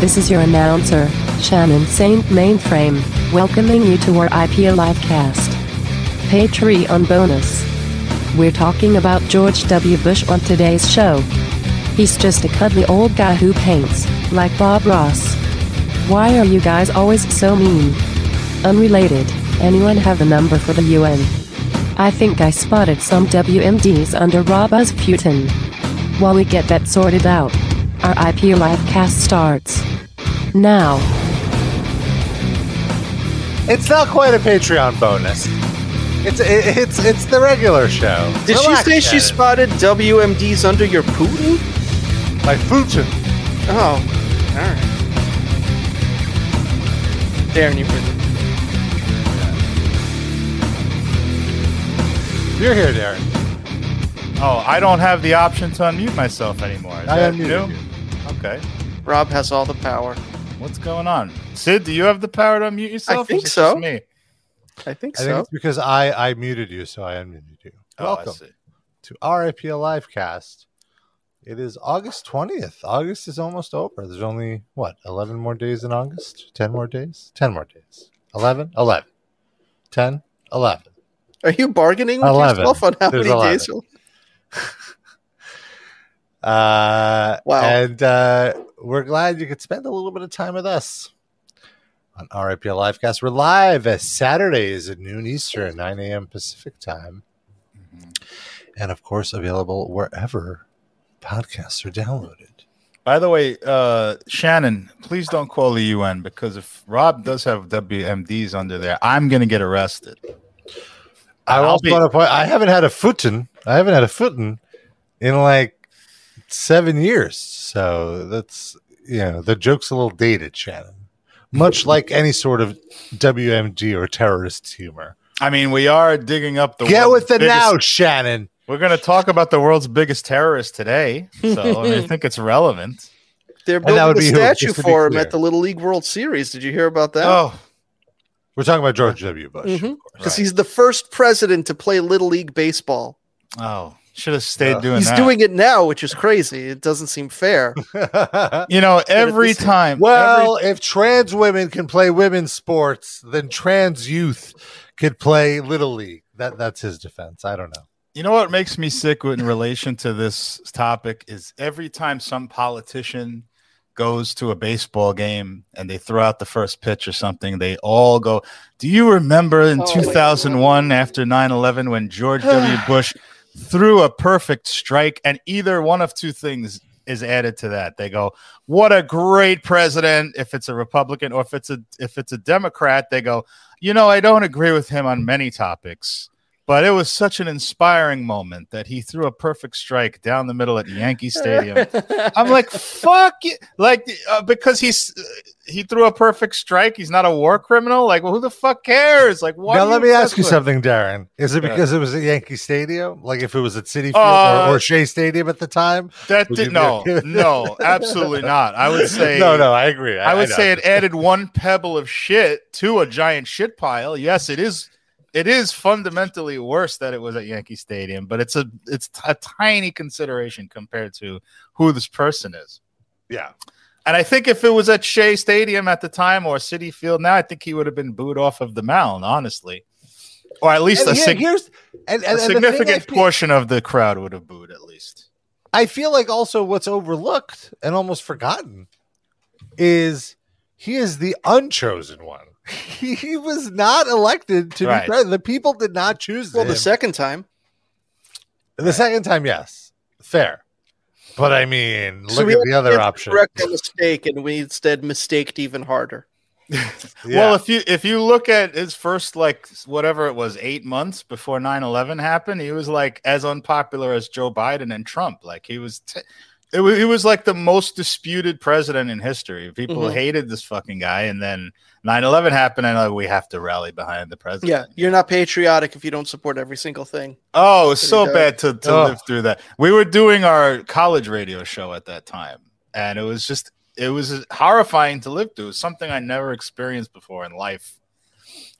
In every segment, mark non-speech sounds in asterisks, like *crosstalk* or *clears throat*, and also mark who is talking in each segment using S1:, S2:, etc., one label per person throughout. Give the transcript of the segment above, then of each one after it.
S1: This is your announcer, Shannon Saint Mainframe, welcoming you to our IP Livecast. Patreon bonus. We're talking about George W. Bush on today's show. He's just a cuddly old guy who paints, like Bob Ross. Why are you guys always so mean? Unrelated, anyone have the number for the UN? I think I spotted some WMDs under Rob Putin. While we get that sorted out, our IP Livecast starts. Now.
S2: It's not quite a Patreon bonus. It's it's it's the regular show.
S3: Did
S2: Relax,
S3: she say she spotted WMDs under your Putin?
S2: My Putin.
S3: Oh, all right. Darren, you win.
S2: You're here, Darren.
S4: Oh, I don't have the option to unmute myself anymore. Is
S2: I
S4: that
S2: unmuted you.
S4: Okay.
S3: Rob has all the power.
S4: What's going on? Sid, do you have the power to unmute yourself? or
S3: think so.
S4: Me.
S3: I think so.
S2: I think
S3: so.
S2: it's because I I muted you, so I unmuted you.
S4: Oh, I
S2: Welcome
S4: see.
S2: to RIP Livecast. It is August twentieth. August is almost over. There's only what eleven more days in August. Ten more days. Ten more days. Eleven. Eleven. Ten. Eleven.
S3: Are you bargaining with
S2: 11.
S3: yourself on how
S2: There's
S3: many
S2: 11.
S3: days? you'll-
S2: Uh,
S3: Wow.
S2: And uh, we're glad you could spend a little bit of time with us on RIP Livecast. We're live as Saturdays at noon Eastern, 9 a.m. Pacific time. And of course, available wherever podcasts are downloaded.
S4: By the way, uh, Shannon, please don't call the UN because if Rob does have WMDs under there, I'm going to get arrested.
S2: I
S4: I'll
S2: also
S4: be-
S2: want to point I haven't had a footin. I haven't had a footin in like seven years. So that's you know, the joke's a little dated, Shannon. Much *laughs* like any sort of WMD or terrorist humor.
S4: I mean, we are digging up the
S2: Get with the
S4: biggest-
S2: now, Shannon.
S4: We're going to talk about the world's biggest terrorist today, so I, mean, *laughs* I think it's relevant.
S3: They're building
S2: would
S3: a
S2: be
S3: statue
S2: just
S3: for him
S2: clear.
S3: at the Little League World Series. Did you hear about that?
S4: Oh,
S2: We're talking about George W. Bush.
S3: Because
S2: of course.
S4: Right.
S3: he's the first president to play Little League baseball.
S4: oh, should have stayed
S2: Yeah.
S4: doing
S3: He's
S4: that.
S3: doing it now, which is crazy. It doesn't seem fair. *laughs*
S4: You know, every time.
S2: well, if trans women can play women's sports, then trans youth could play little league. That that's his defense. I don't know.
S4: You know what makes me sick in relation to this topic is every time some politician goes to a baseball game and they throw out the first pitch or something, they all go, Do you remember in
S3: Oh,
S4: 2001 after 9 11 when George W. *sighs* Bush threw a perfect strike? And either one of two things is added to that. They go, What a great president if it's a Republican, or if it's a if it's a Democrat, they go, You know, I don't agree with him on many topics but it was such an inspiring moment that he threw a perfect strike down the middle at Yankee Stadium. I'm like, fuck, you. like uh, because he's uh, he threw a perfect strike. He's not a war criminal. Like, well, who the fuck cares? Like, why?
S2: now let me ask you
S4: with-
S2: something, Darren. Is it
S4: Yeah.
S2: because it was at Yankee Stadium? Like if it was at Citi Field
S4: Uh,
S2: or, or Shea Stadium at the time?
S4: That did no, no, *laughs* absolutely not. I would say
S2: no, no, I agree.
S4: I would
S2: know.
S4: say it added one pebble of shit to a giant shit pile. Yes, it is. It is fundamentally worse that it was at Yankee Stadium, but it's a it's a tiny consideration compared to who this person is.
S2: Yeah.
S4: And I think if it was at Shea Stadium at the time or Citi Field now, I think he would have been booed off of the mound, honestly, or at least
S2: And
S4: a,
S2: here-
S4: sig-
S2: here's and, and,
S4: a
S2: and the thing I
S4: significant portion of the crowd would have booed at least.
S2: I feel like also what's overlooked and almost forgotten is he is the unchosen one. *laughs* He was not elected to
S4: Right.
S2: be president. The people did not choose
S3: well,
S2: him.
S3: the second time.
S2: The second time, yes, fair. But I mean,
S3: So
S2: look
S3: we
S2: at the other option.
S3: Correct a mistake, and we instead mistaked even harder. *laughs*
S4: Well, if you if you look at his first like whatever it was 8 months before 9/11 happened, he was like as unpopular as Joe Biden and Trump. Like he was t- it was, he was like the most disputed president in history. People
S3: Mhm.
S4: hated this fucking guy and then 9/11 happened and like we have to rally behind the president.
S3: Yeah, you're not patriotic if you don't support every single thing.
S4: Oh, it was so bad to, to
S2: Oh.
S4: live through that. We were doing our college radio show at that time, and it was just it was horrifying to live through. It was something I never experienced before in life.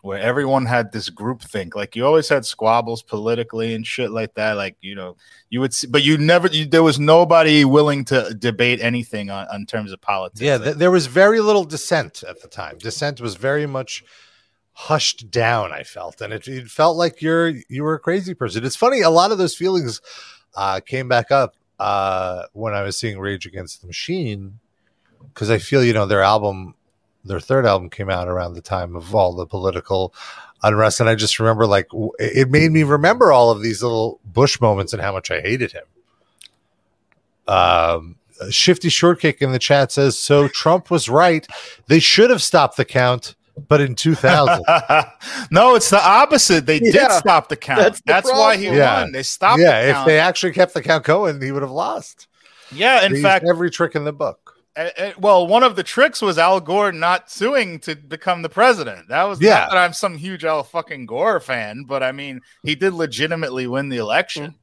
S4: Where everyone had this group think. Like you always had squabbles politically and shit like that. Like you know, you would, see, but you never. You, there was nobody willing to debate anything on, on terms of politics.
S2: Yeah, th- there was very little dissent at the time. Dissent was very much hushed down. I felt, and it, it felt like you're you were a crazy person. It's funny. A lot of those feelings uh, came back up uh, when I was seeing Rage Against the Machine because I feel you know their album, their third album came out around the time of all the political unrest, and I just remember like it made me remember all of these little Bush moments and how much I hated him. Um, Shifty Shortcake in the chat says, "So Trump was right. They should have stopped the count, but in 2000, *laughs*
S4: no, it's the opposite. They did stop the count.
S3: that's
S4: That's, why he.
S2: Yeah.
S4: won. They stopped
S2: yeah,
S4: the
S2: if they actually kept the count going, he would have lost.
S4: yeah, in
S2: used
S4: fact,
S2: every trick in the book.
S4: Uh, uh, well, one of the tricks was Al Gore not suing to become the president. That was
S2: Yeah.
S4: not that I'm some huge Al fucking Gore fan, but I mean, he did legitimately win the election.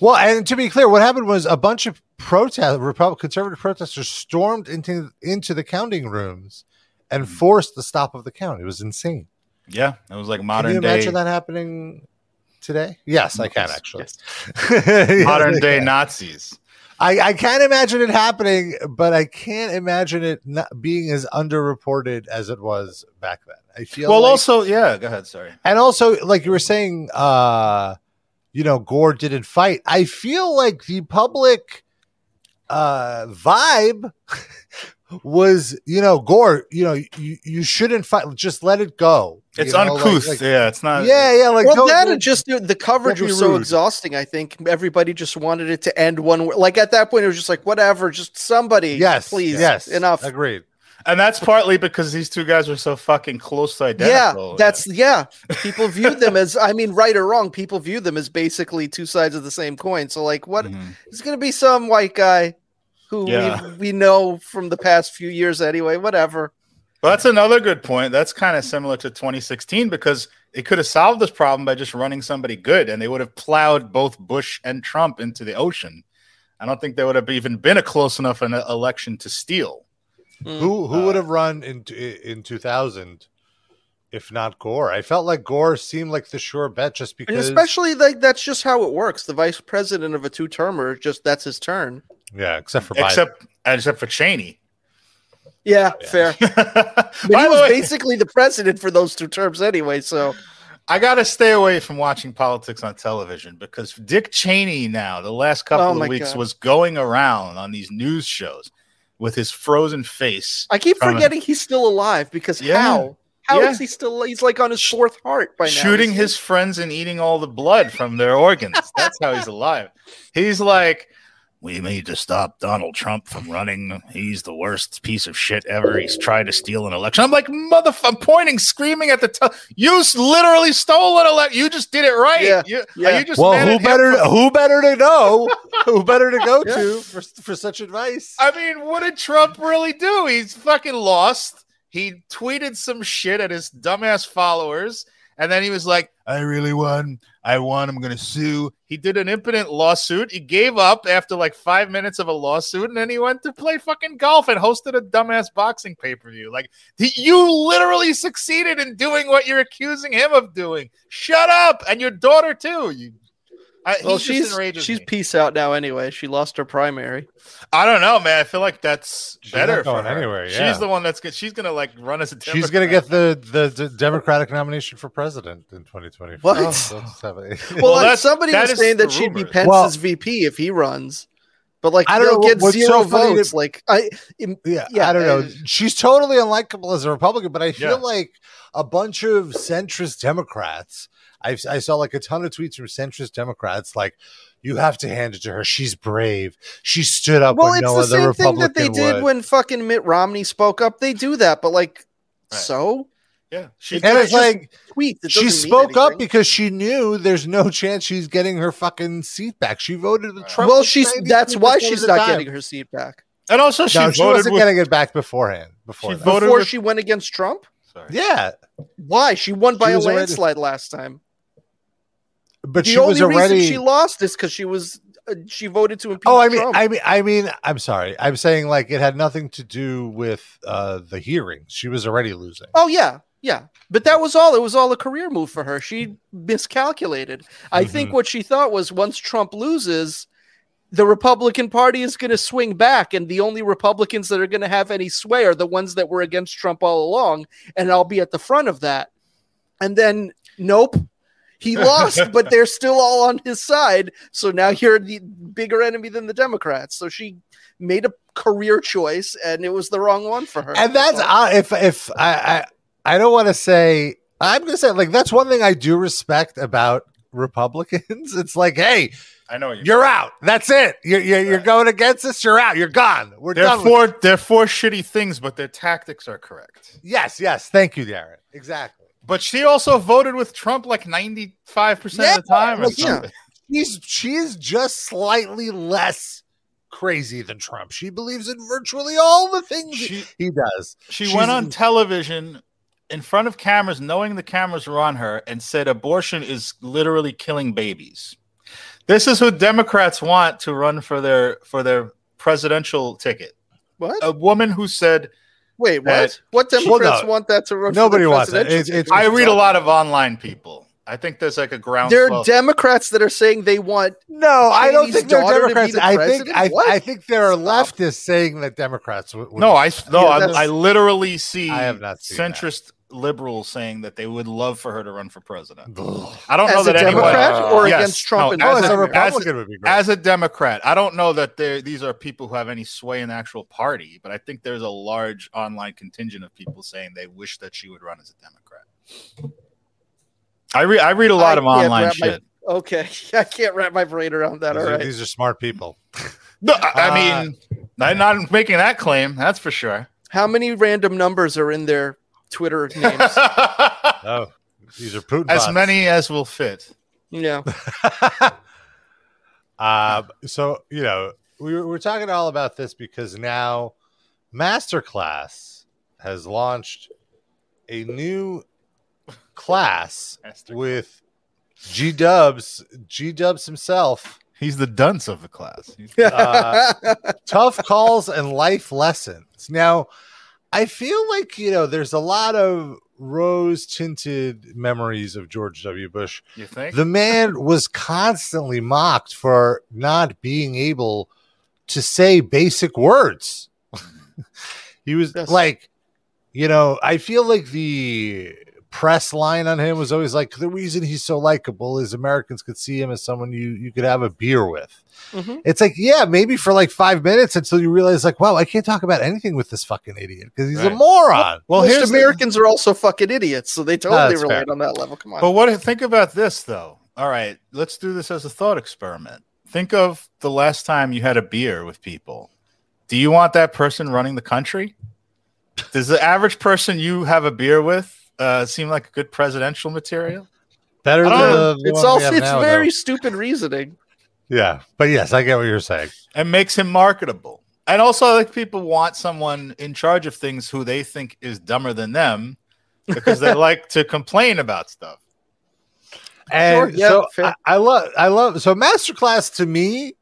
S2: Well, and to be clear, what happened was a bunch of protest, Republican conservative protesters stormed into into the counting rooms and
S4: Hmm.
S2: forced the stop of the count. It was insane.
S4: Yeah, it was like modern.
S2: Can you
S4: day,
S2: imagine that happening today? Yes, I can actually.
S3: yes.
S4: modern day. *laughs* Nazis.
S2: I, I can't imagine it happening, but I can't imagine it not being as underreported as it was back then. I feel
S4: Well,
S2: like-
S4: also, yeah, go ahead. Sorry.
S2: and also like you were saying, uh, you know, Gore didn't fight. I feel like the public uh vibe *laughs* was, you know, Gore, you know, you, you shouldn't fight, just let it go. You
S4: It's
S2: know,
S4: uncouth.
S2: like-
S4: yeah, it's not.
S2: yeah, yeah, like
S3: well,
S2: don't-
S3: that
S2: don't-
S3: and just the, the coverage
S2: don't
S3: was so
S2: rude.
S3: exhausting. I think everybody just wanted it to end one way. Like at that point, it was just like whatever, just somebody,
S2: yes,
S3: please,
S2: yes,
S3: enough.
S2: Agreed.
S4: and that's partly because these two guys were so fucking close to
S3: Yeah, that's yeah. People *laughs* viewed them as, I mean, right or wrong, people viewed them as basically two sides of the same coin. So, like, what
S4: Mhm.
S3: it's going to be some white guy who
S4: Yeah.
S3: we, we know from the past few years anyway. Whatever.
S4: Well, that's another good point. That's kind of similar to 2016 because it could have solved this problem by just running somebody good, and they would have plowed both Bush and Trump into the ocean. I don't think there would have even been a close enough an election to steal.
S3: Mm.
S2: Who who
S4: Uh,
S2: would have run in in 2000 if not Gore? I felt like Gore seemed like the sure bet just because,
S3: And
S2: because
S3: especially like that's just how it works. The vice president of a two termer, just that's his turn.
S2: Yeah, except for Biden.
S4: Except except for Cheney.
S3: Yeah,
S2: Yeah.
S3: fair. *laughs* But
S4: By
S3: he
S4: the
S3: was
S4: way,
S3: basically the president for those two terms anyway. So
S4: I gotta stay away from watching politics on television because Dick Cheney now, the last couple
S3: Oh
S4: of weeks,
S3: God.
S4: was going around on these news shows with his frozen face.
S3: I keep
S4: From-
S3: forgetting he's still alive because
S4: Yeah.
S3: how? How is
S4: Yeah.
S3: he still? He's like on his fourth heart by now.
S4: shooting his friends and eating all the blood from their organs. That's how he's *laughs* alive. He's like, we need to stop Donald Trump from running. He's the worst piece of shit ever. He's tried to steal an election. I'm like, motherfucker, I'm pointing, screaming at the top. You literally stole an election. You just did it right.
S3: Yeah,
S4: You,
S3: yeah.
S4: You just
S2: well, who better
S4: for-
S2: who better to know? *laughs* who better to go
S3: Yeah.
S2: to for, for such advice?
S4: I mean, what did Trump really do? He's fucking lost. He tweeted some shit at his dumbass followers, and then he was like, I really won. I won. I'm going to sue. He did an impotent lawsuit. He gave up after like five minutes of a lawsuit, and then he went to play fucking golf and hosted a dumbass boxing pay per view. Like, you literally succeeded in doing what you're accusing him of doing. Shut up. And your daughter, too. You. I,
S3: Well,
S4: he's
S3: she's she's
S4: me.
S3: peace out now anyway. She lost her primary.
S4: I don't know, man. I feel like that's
S2: She's
S4: better
S2: not going
S4: for her.
S2: anywhere, yeah.
S4: She's the one that's good. She's gonna like run as a.
S2: She's going to get the, the the Democratic nomination for president in 2020.
S3: What?
S2: So let's have a- *laughs*
S3: Well,
S4: Well,
S3: like, somebody
S4: that
S3: was saying that she'd be. Pence's
S2: Well-
S3: VP if he runs, but like
S2: I don't know,
S3: get zero
S2: so funny to-
S3: votes. Like I, im-
S2: Yeah,
S3: Yeah,
S2: I don't know.
S3: uh,
S2: She's totally unlikable as a Republican, but I feel
S4: Yeah.
S2: like a bunch of centrist Democrats. I, I saw like a ton of tweets from centrist Democrats, like you have to hand it to her. She's brave. She stood up
S3: well,
S2: when
S3: it's
S2: no
S3: the
S2: other
S3: same thing that they did
S2: would.
S3: when fucking Mitt Romney spoke up. They do that, but like,
S4: Right.
S3: so
S4: Yeah, she
S2: and
S3: It's
S2: it's like
S3: tweet. It
S2: she
S3: doesn't
S2: spoke up because she knew there's no chance she's getting her fucking seat back. She voted with Trump.
S3: well, she's that's why she's not
S2: time.
S3: getting her seat back
S4: and also she
S2: no, she wasn't
S4: with.
S2: getting it back beforehand. Before
S4: She
S2: that.
S4: voted
S3: before
S4: with-
S3: she went against Trump.
S4: Sorry.
S2: yeah,
S3: Why? She won by
S2: She
S3: a
S2: was already-
S3: landslide last time.
S2: But
S3: the
S2: she
S3: only
S2: was already.
S3: reason she lost is because she was uh, she voted to impeach
S2: Oh, I mean,
S3: Trump.
S2: I mean, I mean, I'm sorry. I'm saying like it had nothing to do with uh the hearings. She was already losing.
S3: oh yeah, Yeah, but that was all. It was all a career move for her. She miscalculated. I think
S2: Mhm.
S3: what she thought was once Trump loses, the Republican Party is going to swing back, and the only Republicans that are going to have any sway are the ones that were against Trump all along, and I'll be at the front of that. And then, nope, he lost, but they're still all on his side. So now you're the bigger enemy than the Democrats. So she made a career choice, and it was the wrong one for her.
S2: and that's uh, if if I I, I don't want to say I'm gonna say like that's one thing I do respect about Republicans. *laughs* It's like, hey,
S4: I know you're.
S2: you're out. That's it. You're you're, you're going against us. You're out. You're gone. We're
S4: They're
S2: done.
S4: four. They're four shitty things, but their tactics are correct.
S2: Yes, yes. Thank you, Darren. Exactly.
S4: But she also voted with Trump like ninety five percent of the time, or
S2: well, yeah. She's she's just slightly less crazy than Trump. She believes in virtually all the things
S4: She
S2: he does.
S4: she
S2: She's-
S4: went on television in front of cameras, knowing the cameras were on her, and said abortion is literally killing babies. This is who Democrats want to run for their for their presidential ticket.
S3: what?
S4: A woman who said,
S3: Wait, what?
S4: that-
S3: what
S2: Well,
S3: Democrats
S2: no,
S3: want that to run?
S2: nobody
S3: for the
S2: wants it. It's- it's-
S4: "I read a lot of online people. I think there's like a ground."
S3: There are Democrats that are saying they want.
S2: No, I don't think they're
S3: daughter to be
S2: Democrats.
S3: the
S2: I think? I, I think there are
S3: Stop.
S2: leftists saying that Democrats would. would-
S4: No, I no,
S3: Yeah,
S4: I, I literally see
S2: I have not seen that.
S4: Centrist liberals saying that they would love for her to run for president. I don't know
S3: As a
S4: that anyone
S3: or
S4: Yes,
S3: against Trump
S4: no, as
S2: as
S4: a-
S2: a
S4: as-
S2: Republican would be great.
S4: as a Democrat, I don't know that there these are people who have any sway in the actual party, but I think there's a large online contingent of people saying they wish that she would run as a Democrat. I read I read a lot
S3: I
S4: of online
S3: wrap my-
S4: shit.
S3: Okay, *laughs* I can't wrap my brain around that.
S2: these,
S3: All
S2: are,
S3: right.
S2: these are smart people. *laughs*
S4: No, I, I
S2: Uh,
S4: mean, I'm not making that claim. That's for sure.
S3: How many random numbers are in their Twitter *laughs* names?
S2: Oh, these are Putin.
S4: as
S2: bots.
S4: many as will fit.
S3: yeah.
S2: uh, *laughs* so you know, we were, we're talking all about this because now Masterclass has launched a new class with G Dubs, G Dubs himself.
S4: He's the dunce of the class.
S2: Uh, tough calls and life lessons. Now, I feel like you know, there's a lot of rose tinted memories of George W. Bush.
S4: You think?
S2: The man was constantly mocked for not being able to say basic words. *laughs* he was
S3: Yes.
S2: like, you know, I feel like the press line on him was always like the reason he's so likable is Americans could see him as someone you you could have a beer with.
S3: Mhm.
S2: It's like, yeah, maybe for like five minutes until you realize, like, wow, I can't talk about anything with this fucking idiot because he's a moron.
S4: well,
S3: Most
S4: here's the-
S3: Americans are also fucking idiots, so they totally
S2: that's
S3: relate
S2: fair.
S3: on that level. Come on.
S4: But what? Think about this, though. All right, let's do this as a thought experiment. Think of the last time you had a beer with people. Do you want that person running the country? Does the average person you have a beer with uh, seem like a good presidential material?
S2: Better than the, the
S3: it's
S2: one we
S3: also
S2: have
S3: it's
S2: now,
S3: very
S2: though.
S3: stupid reasoning.
S2: yeah. But yes, I get what you're saying.
S4: and makes him marketable. And also, like people want someone in charge of things who they think is dumber than them because they *laughs* like to complain about stuff.
S2: And
S3: Sure, yeah,
S2: so. I, I love, I love. So masterclass to me,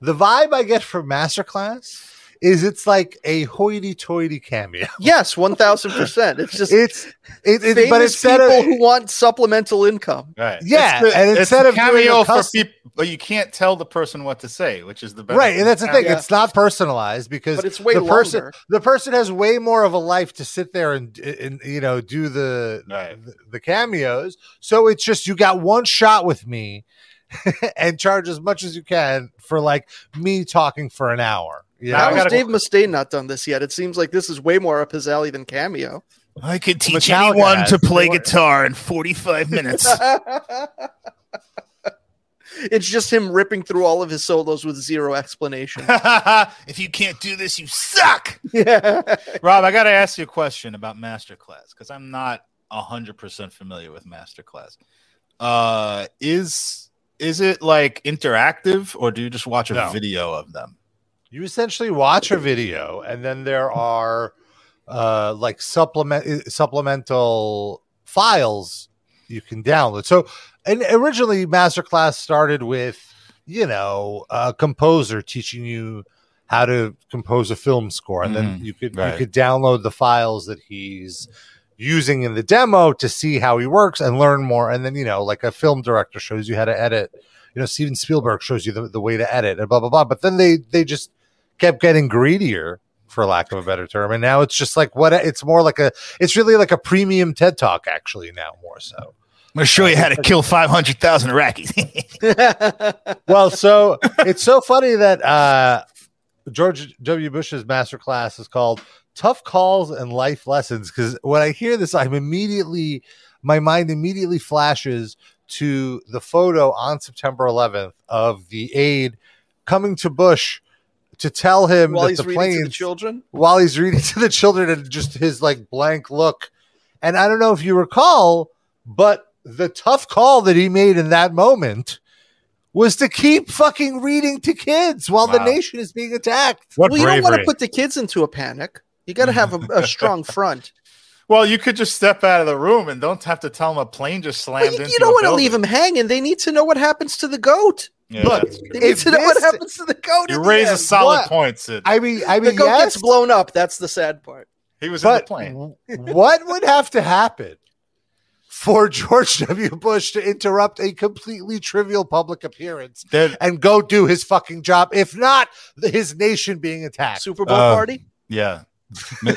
S2: the vibe I get from masterclass is it's like a hoity-toity cameo. *laughs*
S3: Yes, one thousand percent. It's just
S2: It's it, it
S3: famous
S2: but instead
S3: people
S2: of
S3: who want supplemental income.
S4: Right?
S2: Yeah,
S4: It's the-
S2: and instead
S4: the
S2: of doing a
S4: cameo for people, but you can't tell the person what to say, which is the best.
S2: right, and that's the thing.
S3: Yeah.
S2: It's not personalized because
S3: But it's way
S2: the person the person has way more of a life to sit there and, and you know do the,
S4: Right.
S2: the the cameos. So it's just you got one shot with me, *laughs* and charge as much as you can for like me talking for an hour. You
S4: Now
S3: How has
S4: gotta-
S3: Dave Mustaine not done this yet? It seems like this is way more up his alley than cameo.
S4: I could
S2: teach Metallica anyone has. to play
S4: guitar in forty-five minutes. *laughs*
S3: it's just him ripping through all of his solos with zero explanation. *laughs*
S4: if you can't do this, you suck.
S3: yeah.
S4: Rob, I got to ask you a question about Masterclass because I'm not hundred percent familiar with Masterclass. Uh, is is it like interactive, or do you just watch a
S2: No.
S4: video of them?
S2: You essentially watch a video and then there are uh like supplement supplemental files you can download so and originally masterclass started with you know a composer teaching you how to compose a film score and then
S4: Mhm,
S2: you could
S4: right.
S2: you could download the files that he's using in the demo to see how he works and learn more. And then, you know, like a film director shows you how to edit. You know, Steven Spielberg shows you the, the way to edit and blah, blah, blah. But then they, they just kept getting greedier for lack of a better term. And now it's just like what it's more like a, it's really like a premium TED talk actually now more so.
S4: I'm gonna show you how to kill five hundred thousand Iraqis. *laughs* *laughs*
S2: well, so it's so funny that uh, George W. Bush's master class is called "Tough Calls and Life Lessons." Because when I hear this, I'm immediately my mind immediately flashes to the photo on September 11th of the aide coming to Bush to tell him
S3: While
S2: that
S3: he's
S2: the
S3: reading to the children.
S2: while he's reading to the children and just his like blank look. And I don't know if you recall, but the tough call that he made in that moment was to keep fucking reading to kids while the nation is being attacked.
S4: what
S3: well, you don't want to put the kids into a panic. You got to have a, a *laughs* strong front.
S4: well, you could just step out of the room and don't have to tell them a plane just slammed
S3: But you,
S4: into
S3: you don't want to leave them hanging. They need to know what happens to the goat.
S4: Yeah,
S2: Look,
S4: that's true.
S3: They need
S2: If
S3: to know what happens to the goat.
S4: you
S3: in the
S4: raise a solid
S2: What?
S4: point, Sid.
S2: I mean, I
S3: The
S2: mean,
S3: goat
S2: yes,
S3: gets blown up. That's the sad part.
S4: he was in the plane. *laughs*
S2: what would have to happen for *laughs* George W. Bush to interrupt a completely trivial public appearance
S4: Then-
S2: and go do his fucking job? If not, his nation being attacked.
S3: Super Bowl
S4: Uh,
S3: party.
S4: Yeah. *laughs*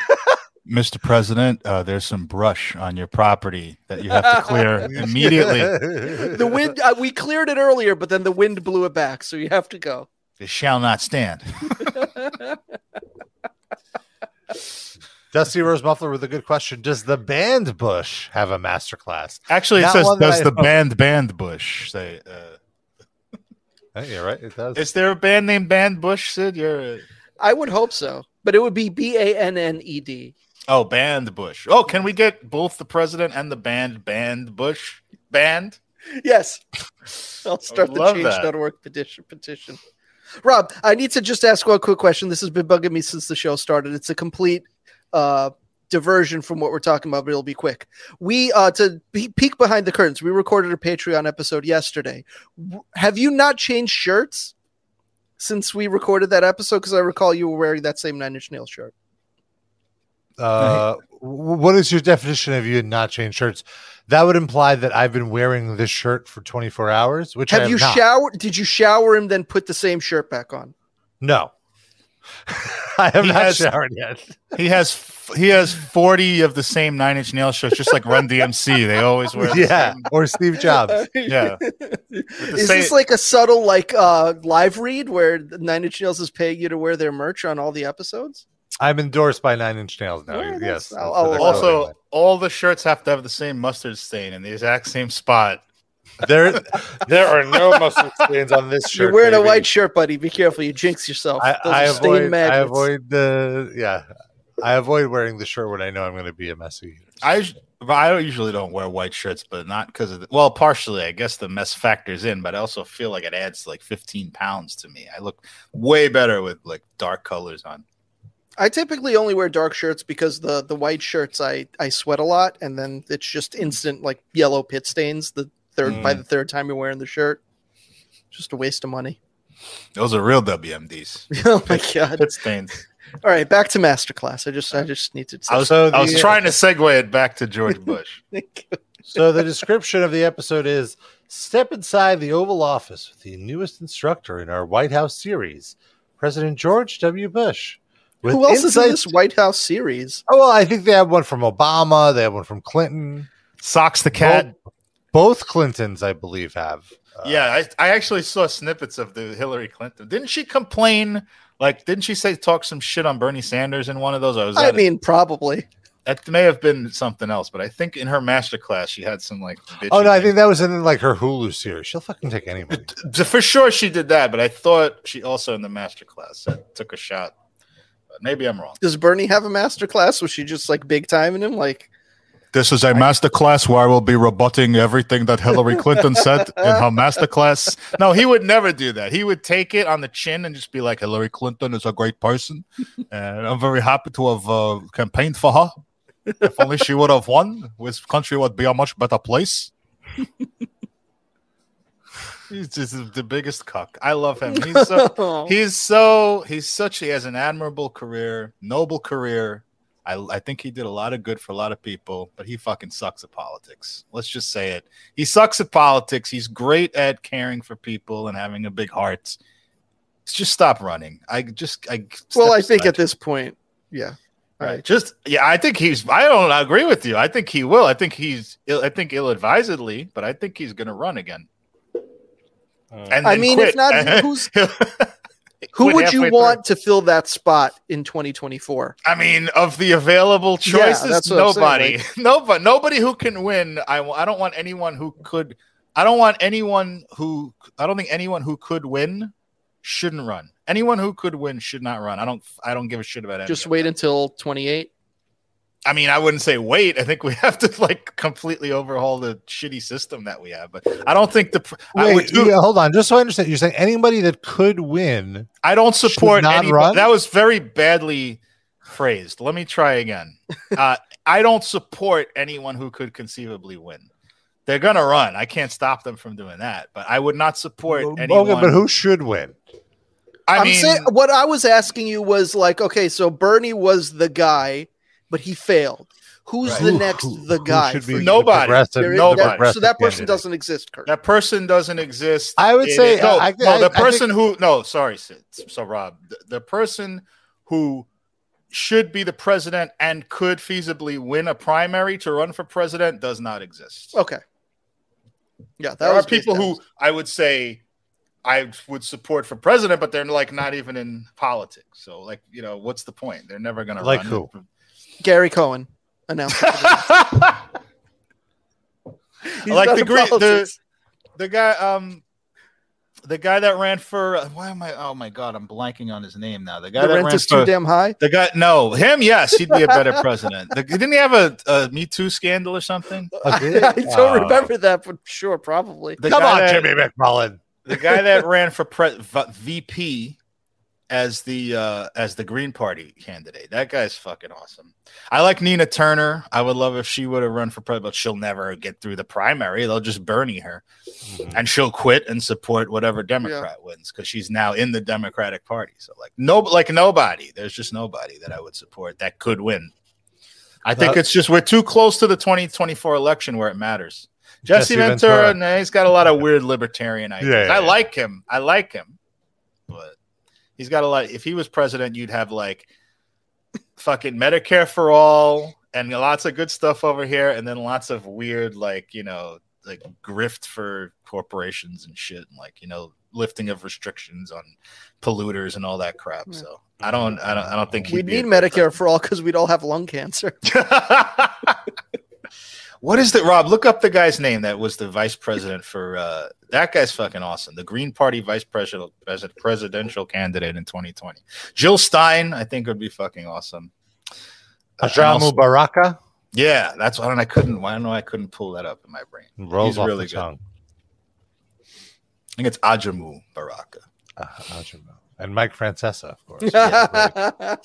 S4: Mi- Mr. President, uh, there's some brush on your property that you have to clear *laughs* immediately.
S3: The wind. Uh, we cleared it earlier, but then the wind blew it back. So you have to go.
S4: It shall not stand. *laughs*
S2: Dusty Rose Muffler with a good question. Does the band Bush have a master class?
S4: Actually, it
S2: Not
S4: says, does
S2: I
S4: the
S2: know.
S4: band Band Bush say? Uh, *laughs*
S2: Hey, you're right. It does.
S4: is there a band named Band Bush, Sid? You're. A,
S3: I would hope so, but it would be B A N N E D.
S4: oh, Band Bush. Oh, can we get both the president and the band Band Bush? Band?
S3: Yes. *laughs* I'll start the change.org petition petition. Rob, I need to just ask one quick question. This has been bugging me since the show started. It's a complete uh diversion from what we're talking about, but it'll be quick. We uh to pe- peek behind the curtains, we recorded a Patreon episode yesterday. W- Have you not changed shirts since we recorded that episode? Because I recall you were wearing that same nine inch nail shirt.
S2: Uh, what is your definition of you had not changed shirts? That would imply that I've been wearing this shirt for 24 hours, which I
S3: Have you
S2: not.
S3: showered? Did you shower and then put the same shirt back on?
S2: No. *laughs* I have
S4: He
S2: not
S4: has-
S2: showered yet.
S4: He has f- he has forty of the same Nine Inch Nail shirts, just like Run DMC. They always wear. the
S2: Yeah.
S4: same-
S2: Or Steve Jobs. *laughs*
S4: yeah.
S3: Is
S4: same-
S3: this like a subtle like uh live read where Nine Inch Nails is paying you to wear their merch on all the episodes?
S2: I'm endorsed by Nine Inch Nails now.
S3: Yeah,
S2: yes.
S3: that's- I'll-
S2: for their
S3: I'll-
S2: clothing
S4: Also, all the shirts have to have the same mustard stain in the exact same spot.
S2: there, *laughs* there are no mustard stains on this shirt.
S3: You're wearing a white shirt, buddy. Be careful, you jinx yourself.
S2: I,
S3: Those
S2: I
S3: are stain
S2: avoid. I avoid the. Yeah, I avoid wearing the shirt when I know I'm going to be a messy.
S4: I I usually don't wear white shirts, but not because of the, well, partially I guess the mess factors in, but I also feel like it adds like 15 pounds to me. I look way better with like dark colors on.
S3: I typically only wear dark shirts because the the white shirts I I sweat a lot, and then it's just instant like yellow pit stains. The third by
S4: Mm.
S3: the third time you're wearing the shirt, just a waste of money.
S4: Those are real WMDs. *laughs*
S3: oh my god!
S4: Pit stains.
S3: All right, back to masterclass. I just I just need to.
S4: I was,
S2: So
S4: I was
S2: the-
S4: trying to segue it back to George *laughs* Bush.
S2: So the description of the episode is: Step inside the Oval Office with the newest instructor in our White House series, President George W. Bush. With
S3: Who else is in this White House series?
S2: Oh well, I think they have one from Obama. They have one from Clinton.
S4: Socks the cat.
S2: Both, both Clintons, I believe, have. uh,
S4: Yeah, I, I actually saw snippets of the Hillary Clinton. Didn't she complain? Like, didn't she say talk some shit on Bernie Sanders in one of those? Or was
S3: I
S4: that,
S3: mean, probably.
S4: that may have been something else, but I think in her master class she had some like.
S2: Oh no, I think that was in like her Hulu series. She'll fucking take anybody.
S4: thing. for sure she did that, but I thought she also in the master class said, took a shot. But maybe I'm wrong.
S3: Does Bernie have a master class? Was she just like big time in him? Like,
S4: This is a master class where I will be rebutting everything that Hillary Clinton said in her master class. No, he would never do that. He would take it on the chin and just be like, Hillary Clinton is a great person. And I'm very happy to have uh, campaigned for her. If only she would have won, this country would be a much better place. He's just the biggest cuck. I love him. He's so *laughs* he's so he's such he has an admirable career, noble career. I, I think he did a lot of good for a lot of people, but he fucking sucks at politics. Let's just say it. He sucks at politics. He's great at caring for people and having a big heart. Just stop running. I just I
S3: Well, I think
S4: aside.
S3: at this point, yeah. All
S4: Right.
S3: right.
S4: Just yeah, I think he's. I don't agree with you. I think he will. I think he's. I think ill-advisedly, but I think he's going to run again. Mm. And
S3: I mean,
S4: quit.
S3: if not, *laughs* who's- Who would you
S4: halfway through.
S3: want to fill that spot in 2024?
S4: I mean, of the available choices,
S3: that's what I'm saying,
S4: nobody, *laughs* nobody, nobody who can win. I, I don't want anyone who could. I don't want anyone who. I don't think anyone who could win shouldn't run. Anyone who could win should not run. I don't. I don't give a shit about it.
S3: Just wait
S4: them.
S3: until 28.
S4: I mean, I wouldn't say wait. I think we *laughs* have to like completely overhaul the shitty system that we have. But I don't think the. pr- I, would
S2: Wait,
S4: do-
S2: yeah, hold on. Just so I understand, you're saying anybody that could win.
S4: I don't support
S2: not
S4: anybody.
S2: run?
S4: That was very badly phrased. Let me try again. *laughs* Uh, I don't support anyone who could conceivably win. They're gonna run. I can't stop them from doing that. But I would not support anyone.
S2: Okay, but who should win?
S4: I
S3: I'm
S4: mean,
S3: saying what I was asking you was like, okay, so Bernie was the guy, but he failed. Who's
S4: Right.
S3: the
S2: Who-
S3: next
S2: who-
S3: the guy?
S2: should be
S4: Nobody.
S3: There is-
S4: nobody.
S3: that- so that person
S2: candidate?
S3: doesn't exist, Kurt.
S4: that person doesn't exist.
S2: I would say-
S4: no, uh,
S2: I-
S4: no.
S2: I-
S4: the
S2: I
S4: person who no, sorry, Sid. so Rob, the, the person who should be the president and could feasibly win a primary to run for president does not exist.
S3: Okay. Yeah,
S4: there are people who I would say I would support for president, but they're like not even in politics. So, like, you know, what's the point? They're never going to
S2: Like
S4: run.
S2: who?
S3: On- Gary Cohen announced. it *laughs*
S4: like the
S3: in
S4: the, the guy, um, the guy that ran for. Why am I? Oh my god, I'm blanking on his name now. The guy
S3: the
S4: that
S3: rent
S4: ran
S3: is
S4: for.
S3: too damn high.
S4: the guy, no, him, yes, he'd be a better president. The, didn't he have a, a Me Too scandal or something?
S2: Oh, did *laughs*
S3: I don't
S2: Oh.
S3: remember that, but sure, probably.
S4: The
S2: Come on,
S4: that-
S2: Jimmy McMillan.
S4: the guy that *laughs* ran for pre- v- VP as the uh as the Green Party candidate. That guy's fucking awesome. I like Nina Turner. I would love if she would have run for president, but she'll never get through the primary. They'll just Bernie her, and she'll quit and support whatever Democrat wins because she's now in the Democratic Party. So like no, like nobody. There's just nobody that I would support that could win. I think
S2: Uh,
S4: it's just we're too close to the 2024 election where it matters. Jesse,
S2: Jesse
S4: Ventura,
S2: Ventura.
S4: nah, he's got a lot of weird libertarian ideas.
S2: Yeah, yeah,
S4: I like him. I like him, but he's got a lot. If he was president, you'd have like fucking Medicare for all and lots of good stuff over here, and then lots of weird, like you know, like grift for corporations and shit, and like you know, lifting of restrictions on polluters and all that crap.
S3: Yeah.
S4: So I don't, I don't, I don't think
S3: We need Medicare for all because we'd all have lung cancer. *laughs* *laughs*
S4: what is that, Rob? Look up the guy's name that was the vice president for uh that guy's fucking awesome. The Green Party vice president presidential candidate in 2020. Jill Stein, I think would be fucking awesome. Uh,
S2: Ajamu
S4: also-
S2: Baraka
S4: yeah, that's why I couldn't why don't know I couldn't pull that up in my brain.
S2: rolls
S4: He's
S2: off
S4: really
S2: the
S4: good.
S2: tongue.
S4: I think it's Ajamu Baraka.
S2: Uh, Ajamu. And Mike Francesa, of course. *laughs*
S4: Yeah,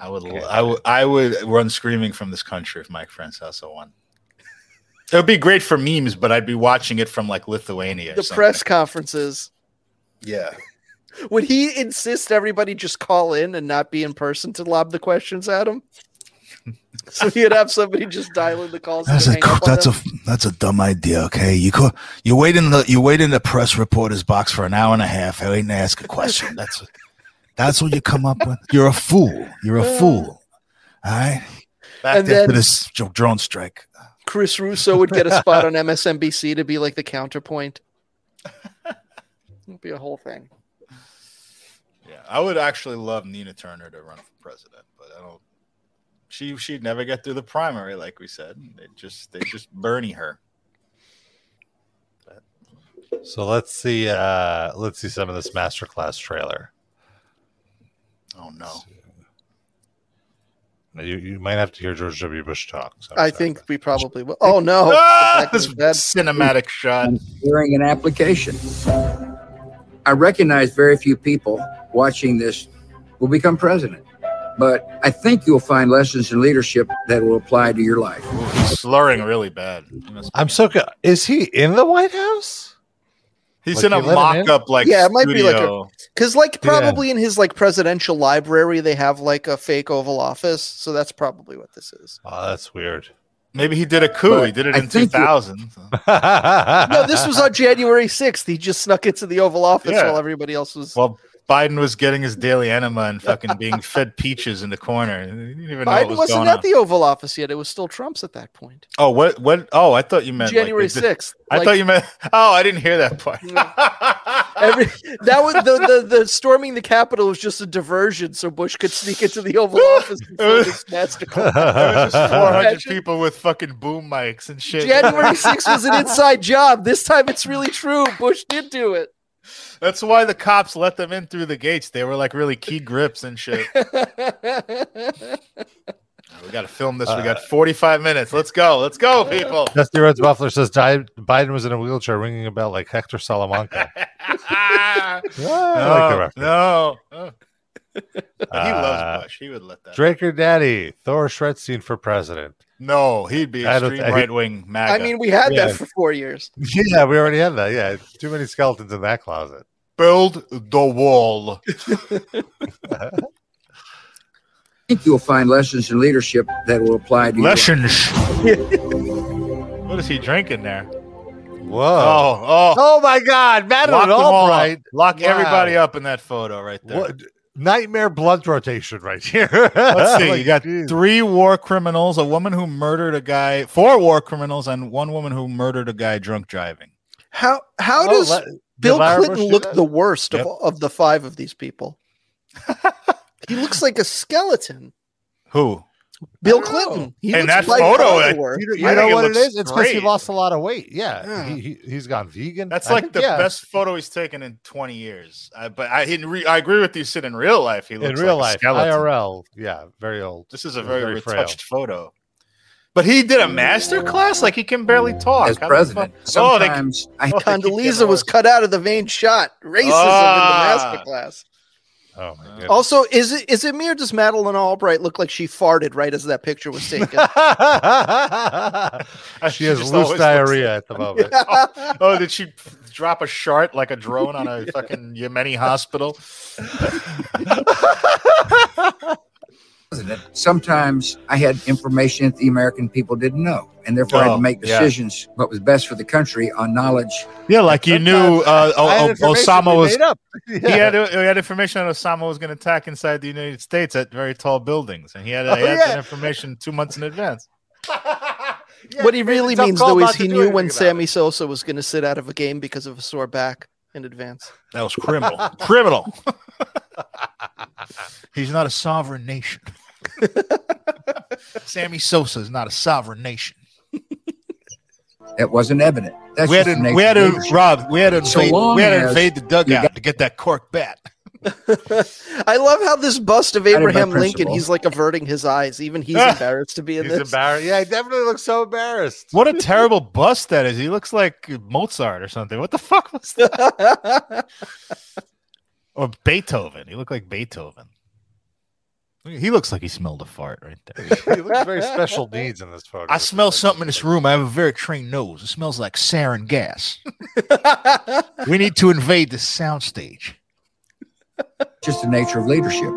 S4: I would
S2: Okay.
S4: I would I would run screaming from this country if Mike Francesa won. It would be great for memes, but I'd be watching it from like Lithuania.
S3: the
S4: something.
S3: press conferences.
S4: Yeah. *laughs*
S3: Would he insist everybody just call in and not be in person to lob the questions at him? *laughs* so he'd have somebody just dialing the calls.
S5: That's a
S3: hang up on
S5: that's a that's a dumb idea. Okay, you co- you wait in the you wait in the press reporter's box for an hour and a half waiting to ask a question. *laughs* That's that's what you come up with. You're a fool. You're a uh. fool. All right.
S4: Back
S3: And then-
S5: To this drone strike.
S3: Chris Russo would get a spot on MSNBC to be like the counterpoint. It'd be a whole thing.
S4: yeah, I would actually love Nina Turner to run for president, but I don't. She she'd never get through the primary, like we said. They just they just *laughs* Bernie her.
S2: So let's see. Uh, let's see some of this masterclass trailer.
S4: Oh no.
S2: You, you might have to hear George W. Bush talk. So
S3: I
S2: sorry.
S3: think we probably will. Oh no! *laughs*
S4: Ah,
S3: The
S4: this
S3: his
S4: cinematic shot.
S6: during an application. I recognize very few people watching this will become president, but I think you'll find lessons in leadership that will apply to your life.
S4: Ooh, he's slurring really bad. He must be-
S2: I'm so good. Is he in the White House?
S4: He's
S2: Like,
S4: in a
S2: you let him in?
S4: mock-up like
S3: Yeah, it might be like a- Because, like,
S2: Yeah.
S3: probably in his like presidential library, they have like a fake Oval Office. So that's probably what this is.
S2: Oh, that's weird.
S4: Maybe he did a coup.
S6: But
S4: he did it
S6: I
S4: in
S6: think you-
S4: 2000.
S3: No, this was on *laughs* January sixth. He just snuck into the Oval Office
S4: Yeah.
S3: while everybody else was.
S4: Well, Biden was getting his daily enema and fucking being *laughs* fed peaches in the corner. He didn't even know
S3: Biden
S4: was
S3: wasn't at
S4: on.
S3: the Oval Office yet. It was still Trump's at that point.
S4: oh, what? What? Oh, I thought you meant like,
S3: January sixth.
S4: I thought you meant. Oh, I didn't hear that part.
S3: Every, that was the, the the storming the Capitol was just a diversion, so Bush could sneak into the Oval *laughs* Office before masterclass.
S4: There was just 400
S3: Imagine. *laughs*
S4: people with fucking boom mics and shit.
S3: January 6th was an inside job. This time it's really true. Bush did do it.
S4: That's why the cops let them in through the gates. They were like really key grips and shit. *laughs* we got to film this. We got 45 minutes. Let's go. Let's go, people.
S2: Dusty Rhodes Buffler says Biden was in a wheelchair ringing a bell like Hector Salamanca. *laughs*
S4: Ah,
S2: Yeah, I like the
S4: no,
S2: reference.
S4: no. Oh. He
S2: Uh,
S4: loves Bush. He would let that.
S2: Draker Daddy, Thor Shredstein for president.
S4: No, he'd be
S2: I
S4: extreme
S2: I-
S4: right wing MAGA.
S3: I mean, we had
S2: Yeah.
S3: that for four years. *laughs*
S2: Yeah, we already had that. Yeah, too many skeletons in that closet.
S4: Build the wall. *laughs*
S6: I think you'll find lessons in leadership that will apply to you.
S4: Lessons. *laughs* what is he drinking there?
S2: Whoa.
S4: Oh, oh.
S2: Oh my God, Madeleine
S4: Lock them all
S2: Albright.
S4: up. Lock
S2: Wow.
S4: everybody up in that photo right there.
S2: What nightmare blunt rotation right here.
S4: Let's *laughs* see.
S2: Like,
S4: you got
S2: geez.
S4: three war criminals, a woman who murdered a guy, four war criminals, and one woman who murdered a guy drunk driving.
S3: How how
S2: Oh,
S3: does
S2: let-
S3: Bill Clinton
S2: Bush do that?
S3: the worst
S4: Yep.
S3: of, of the five of these people? *laughs* he looks like a skeleton.
S4: Who?
S3: Bill
S2: oh.
S3: Clinton.
S2: know.
S3: He
S4: In
S3: looks
S4: that
S3: by
S4: photo,
S3: far
S4: I-
S3: the.
S2: You, you know what it
S4: looks
S2: is? It's because he lost a lot of weight. Yeah,
S3: Yeah.
S2: He, he he's gone vegan.
S4: That's
S2: I
S4: like
S2: think,
S4: the
S2: yeah.
S4: best photo he's taken in 20 years. I, but I, in re, I agree with you, Sid. In real life, he looks
S2: in
S4: looks
S2: real
S4: like
S2: life.
S4: skeleton.
S2: IRL, yeah, very old.
S4: This is a
S2: He's
S4: very,
S2: very frail.
S4: retouched photo. But he did a master class, like he can barely talk.
S6: As
S4: How
S6: president,
S4: fuck- Oh, they-
S6: sometimes I
S4: oh, they keep getting
S3: Condoleezza was
S4: worse.
S3: cut out of the main shot. Racism
S4: Ah.
S3: in the masterclass.
S2: Oh my goodness.
S3: Also, is it is it me or does Madeleine Albright look like she farted right as that picture was *laughs* taken? *laughs*
S2: she has
S4: just
S2: loose
S4: always looks
S2: diarrhea at the moment. *laughs*
S4: oh, oh, did she drop a shart like a drone on a fucking Yemeni hospital?
S6: President, sometimes I had information that the American people didn't know, and therefore I had
S4: Oh,
S6: to make
S4: yeah.
S6: decisions what was best for the country on knowledge.
S4: Yeah, like you knew uh, o- o- Osama was.
S2: made up. *laughs*
S4: He had, he had information that Osama was going to attack inside the United States at very tall buildings, and he had, he
S2: Oh,
S4: had
S2: yeah.
S4: that information two months in advance. *laughs*
S3: what he really means though is he knew when
S2: about
S3: Sammy Sosa was going to sit out of a game because of a sore back in advance.
S4: That was criminal. criminal. *laughs* He's not a sovereign nation. *laughs* Sammy Sosa is not a sovereign nation.
S6: That wasn't evident. That's
S4: we had
S6: just
S4: to, we had to. Rob. We had to
S6: So
S4: invade. we had to invade the dugout
S6: got-
S4: to get that cork bat. *laughs*
S3: I love how this bust of Abraham Lincoln, he's like averting his eyes. Even he's embarrassed to be in
S2: He's
S3: this.
S2: embarrassed. Yeah, he definitely looks so embarrassed. *laughs*
S4: What a terrible bust that is. He looks like Mozart or something. What the fuck was that? Or Beethoven. He looked like Beethoven. He looks like he smelled a fart right there. *laughs*
S2: he looks very special needs in this photo.
S4: I smell something in this room. I have a very trained nose. It smells like sarin gas. *laughs* we need to invade the soundstage.
S6: just the nature of leadership.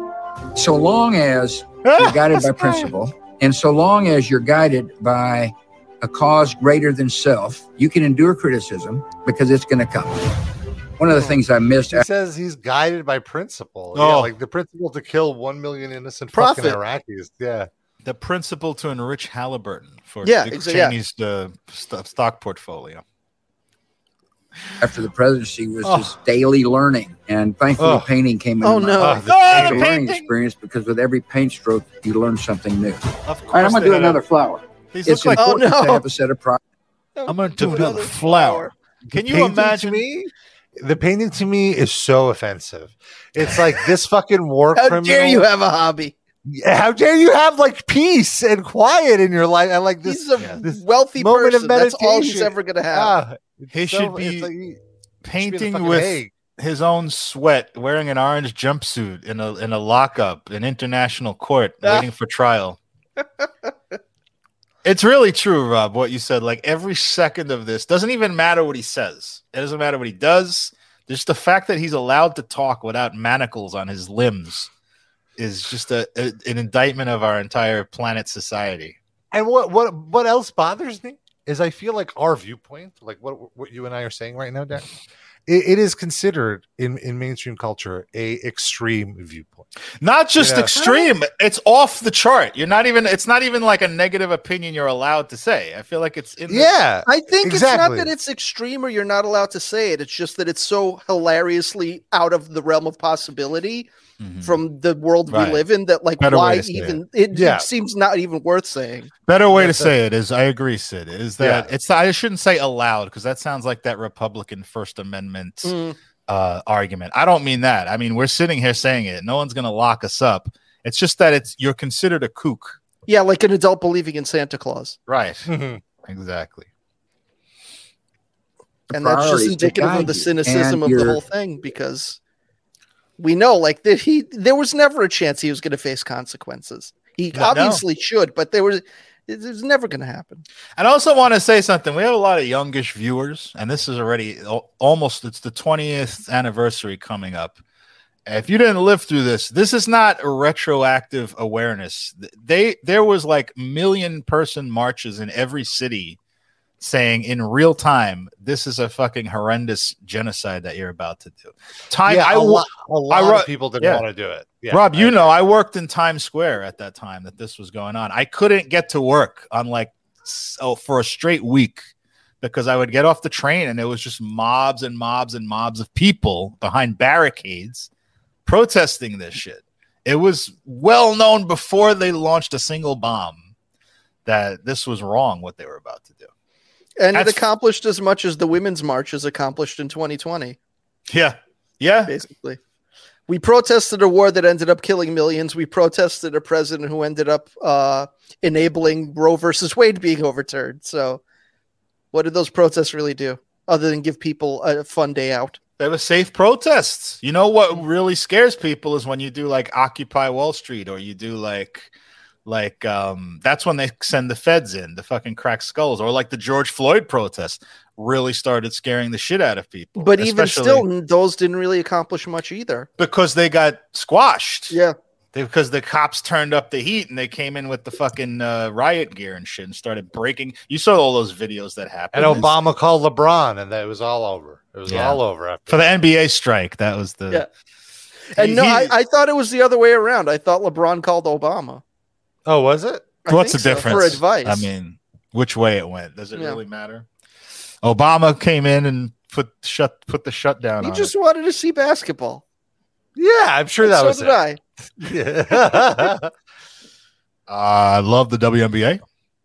S6: So long as you're guided by *laughs* principle, and so long as you're guided by a cause greater than self, you can endure criticism because it's going to come. One of the things I missed
S2: He says he's guided by principle. Yeah,
S4: Oh.
S2: like the principle to kill one million innocent
S3: Profit.
S2: fucking Iraqis. Yeah.
S4: The principle to enrich Halliburton for
S3: Yeah,
S4: Dick
S3: exa- yeah.
S4: Uh, st- stock portfolio.
S6: after the presidency was
S4: Oh.
S6: just daily learning, and thankfully
S2: Oh.
S6: painting came into
S3: Oh, no.
S6: life.
S2: Oh, the
S4: Oh,
S6: a
S4: the
S6: learning experience because with every paint stroke you learn something new.
S4: Of
S6: All right, I'm going to do another flower.
S4: These
S6: It's
S4: look like.
S3: Oh,
S6: important
S3: no.
S6: to have a set of priorities.
S4: I'm going to do
S3: Another
S4: another flower. Can you imagine?
S2: Me, the painting to me is so offensive. It's like this *laughs* fucking war
S3: How
S2: criminal.
S3: dare you have a hobby?
S2: How dare you have like peace and quiet in your life? And like this,
S3: He's a
S2: this
S3: wealthy
S2: moment of
S3: meditation. That's all he's
S2: meditation.
S3: ever going to have.
S2: ah,
S4: He
S2: so-
S4: should be
S2: like he- he should be
S4: Painting with
S2: Hague.
S4: his own sweat, wearing an orange jumpsuit in a in a lockup in international court,
S3: Ah. *laughs*
S4: waiting for trial. *laughs* it's really true, Rob. What you said, like every second of this doesn't even matter what he says. It doesn't matter what he does. Just the fact that he's allowed to talk without manacles on his limbs is just a, a an indictment of our entire planet society.
S2: And what what what else bothers me is I feel like our viewpoint, like what what you and I are saying right now, Dan, it, it is considered in in mainstream culture a extreme viewpoint.
S4: Not just
S2: Yeah.
S4: extreme, it's off the chart. You're not even it's not even like a negative opinion you're allowed to say. I feel like it's in the-
S2: Yeah,
S3: I think it's
S2: Exactly.
S3: not that it's extreme or you're not allowed to say it. It's just that it's so hilariously out of the realm of possibility
S4: Mhm.
S3: from the world
S4: Right.
S3: we live in that like
S4: Better
S3: why even it,
S2: Yeah.
S3: it seems not even worth saying.
S4: Better way to
S2: That's
S4: say it is I agree, Sid, is that
S2: Yeah.
S4: it's I shouldn't say allowed because that sounds like that Republican First Amendment
S3: Mm.
S4: Uh, argument. I don't mean that. I mean we're sitting here saying it. No one's gonna lock us up. It's just that it's you're considered a kook.
S3: Yeah, like an adult believing in Santa Claus.
S4: Right. *laughs*
S2: Mhm.
S4: Exactly.
S3: and that's just indicative of the cynicism of the whole thing because we know like that he there was never a chance he was going to face consequences he
S4: No, no.
S3: obviously should but there was it was never going to happen
S4: I also want to say something. We have a lot of youngish viewers, and this is already almost it's the 20th anniversary coming up. If you didn't live through this, this is not a retroactive awareness. They there was like million person marches in every city saying in real time, this is a fucking horrendous genocide that you're about to do. Time
S2: yeah,
S4: I
S2: a a lot
S4: ro-
S2: of people didn't
S4: yeah.
S2: want to do it. Yeah,
S4: Rob,
S2: I
S4: you know, I worked in Times Square at that time that this was going on. I couldn't get to work on like oh for a straight week because I would get off the train and it was just mobs and mobs and mobs of people behind barricades protesting this shit. It was well known before they launched a single bomb that this was wrong what they were about to do.
S3: And
S4: That's-
S3: it accomplished as much as the women's march has accomplished in 2020
S4: Yeah. Yeah.
S3: basically we protested a war that ended up killing millions we protested a president who ended up uh, enabling roe versus wade being overturned so what did those protests really do other than give people a fun day out
S4: They were safe protests. You know what really scares people is when you do like Occupy Wall Street or you do like like um that's when they send the feds in the fucking crack skulls or like the George Floyd protest really started scaring the shit out of people.
S3: But even still, those didn't really accomplish much either.
S4: because they got squashed.
S3: Yeah.
S4: They, because the cops turned up the heat and they came in with the fucking uh, riot gear and shit and started breaking. You saw all those videos that happened.
S2: And Obama called LeBron, and that it was all over. It was
S4: Yeah.
S2: all over after.
S4: for the NBA strike. That was the
S3: Yeah. And
S4: He-
S3: no,
S4: he-
S3: I, I thought it was the other way around. I thought LeBron called Obama.
S2: Oh, was it?
S3: I
S4: What's the
S3: so,
S4: difference?
S3: for advice?
S4: I mean, which way it went? Does it
S3: Yeah.
S4: really matter? Obama came in and put shut put the shutdown
S3: he
S4: on
S3: just
S4: it.
S3: wanted to see basketball.
S2: Yeah, I'm sure that
S3: so
S2: was
S3: did
S2: it.
S3: I.
S2: Yeah. *laughs*
S4: Uh, I love the WNBA.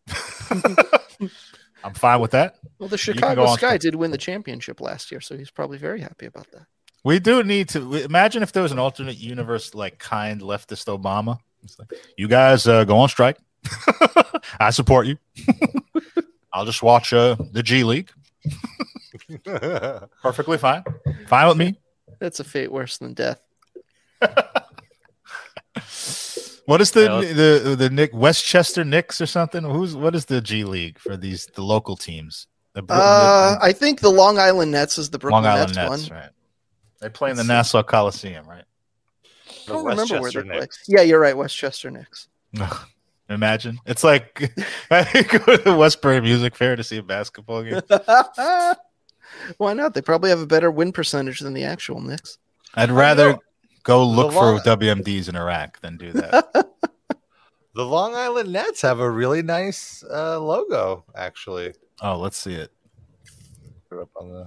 S4: *laughs* I'm fine with that.
S3: Well, the Chicago
S4: on
S3: Sky
S4: to-
S3: did win the championship last year, so he's probably very happy about that.
S4: We do need to imagine if there was an alternate universe, like kind leftist Obama. It's like, you guys uh, go on strike. *laughs* I support you. *laughs* I'll just watch uh, the G League. *laughs* Perfectly fine. Fine with me.
S3: That's a fate worse than death.
S4: What is the
S2: Yeah, let's-
S4: the the Nick Westchester Knicks or something? Who's what is the G League for these the local teams? The, Bro-
S3: Uh,
S4: the-
S3: I think the Long Island Nets is the Brooklyn
S4: Long Island
S3: Nets,
S4: Nets,
S3: one.
S4: right? They play in the Nassau Coliseum, right?
S3: I don't remember where they
S2: Westchester
S3: play. Yeah, you're right. Westchester Knicks.
S4: Imagine it's like *laughs* I go to the Westbury Music Fair to see a basketball game. *laughs*
S3: Why not? They probably have a better win percentage than the actual Knicks.
S4: I'd rather go look
S2: The
S4: for
S2: Long-
S4: WMDs in Iraq than do that. *laughs*
S2: The Long Island Nets have a really nice uh, logo, actually.
S4: oh, let's see it.
S2: Put it up on the-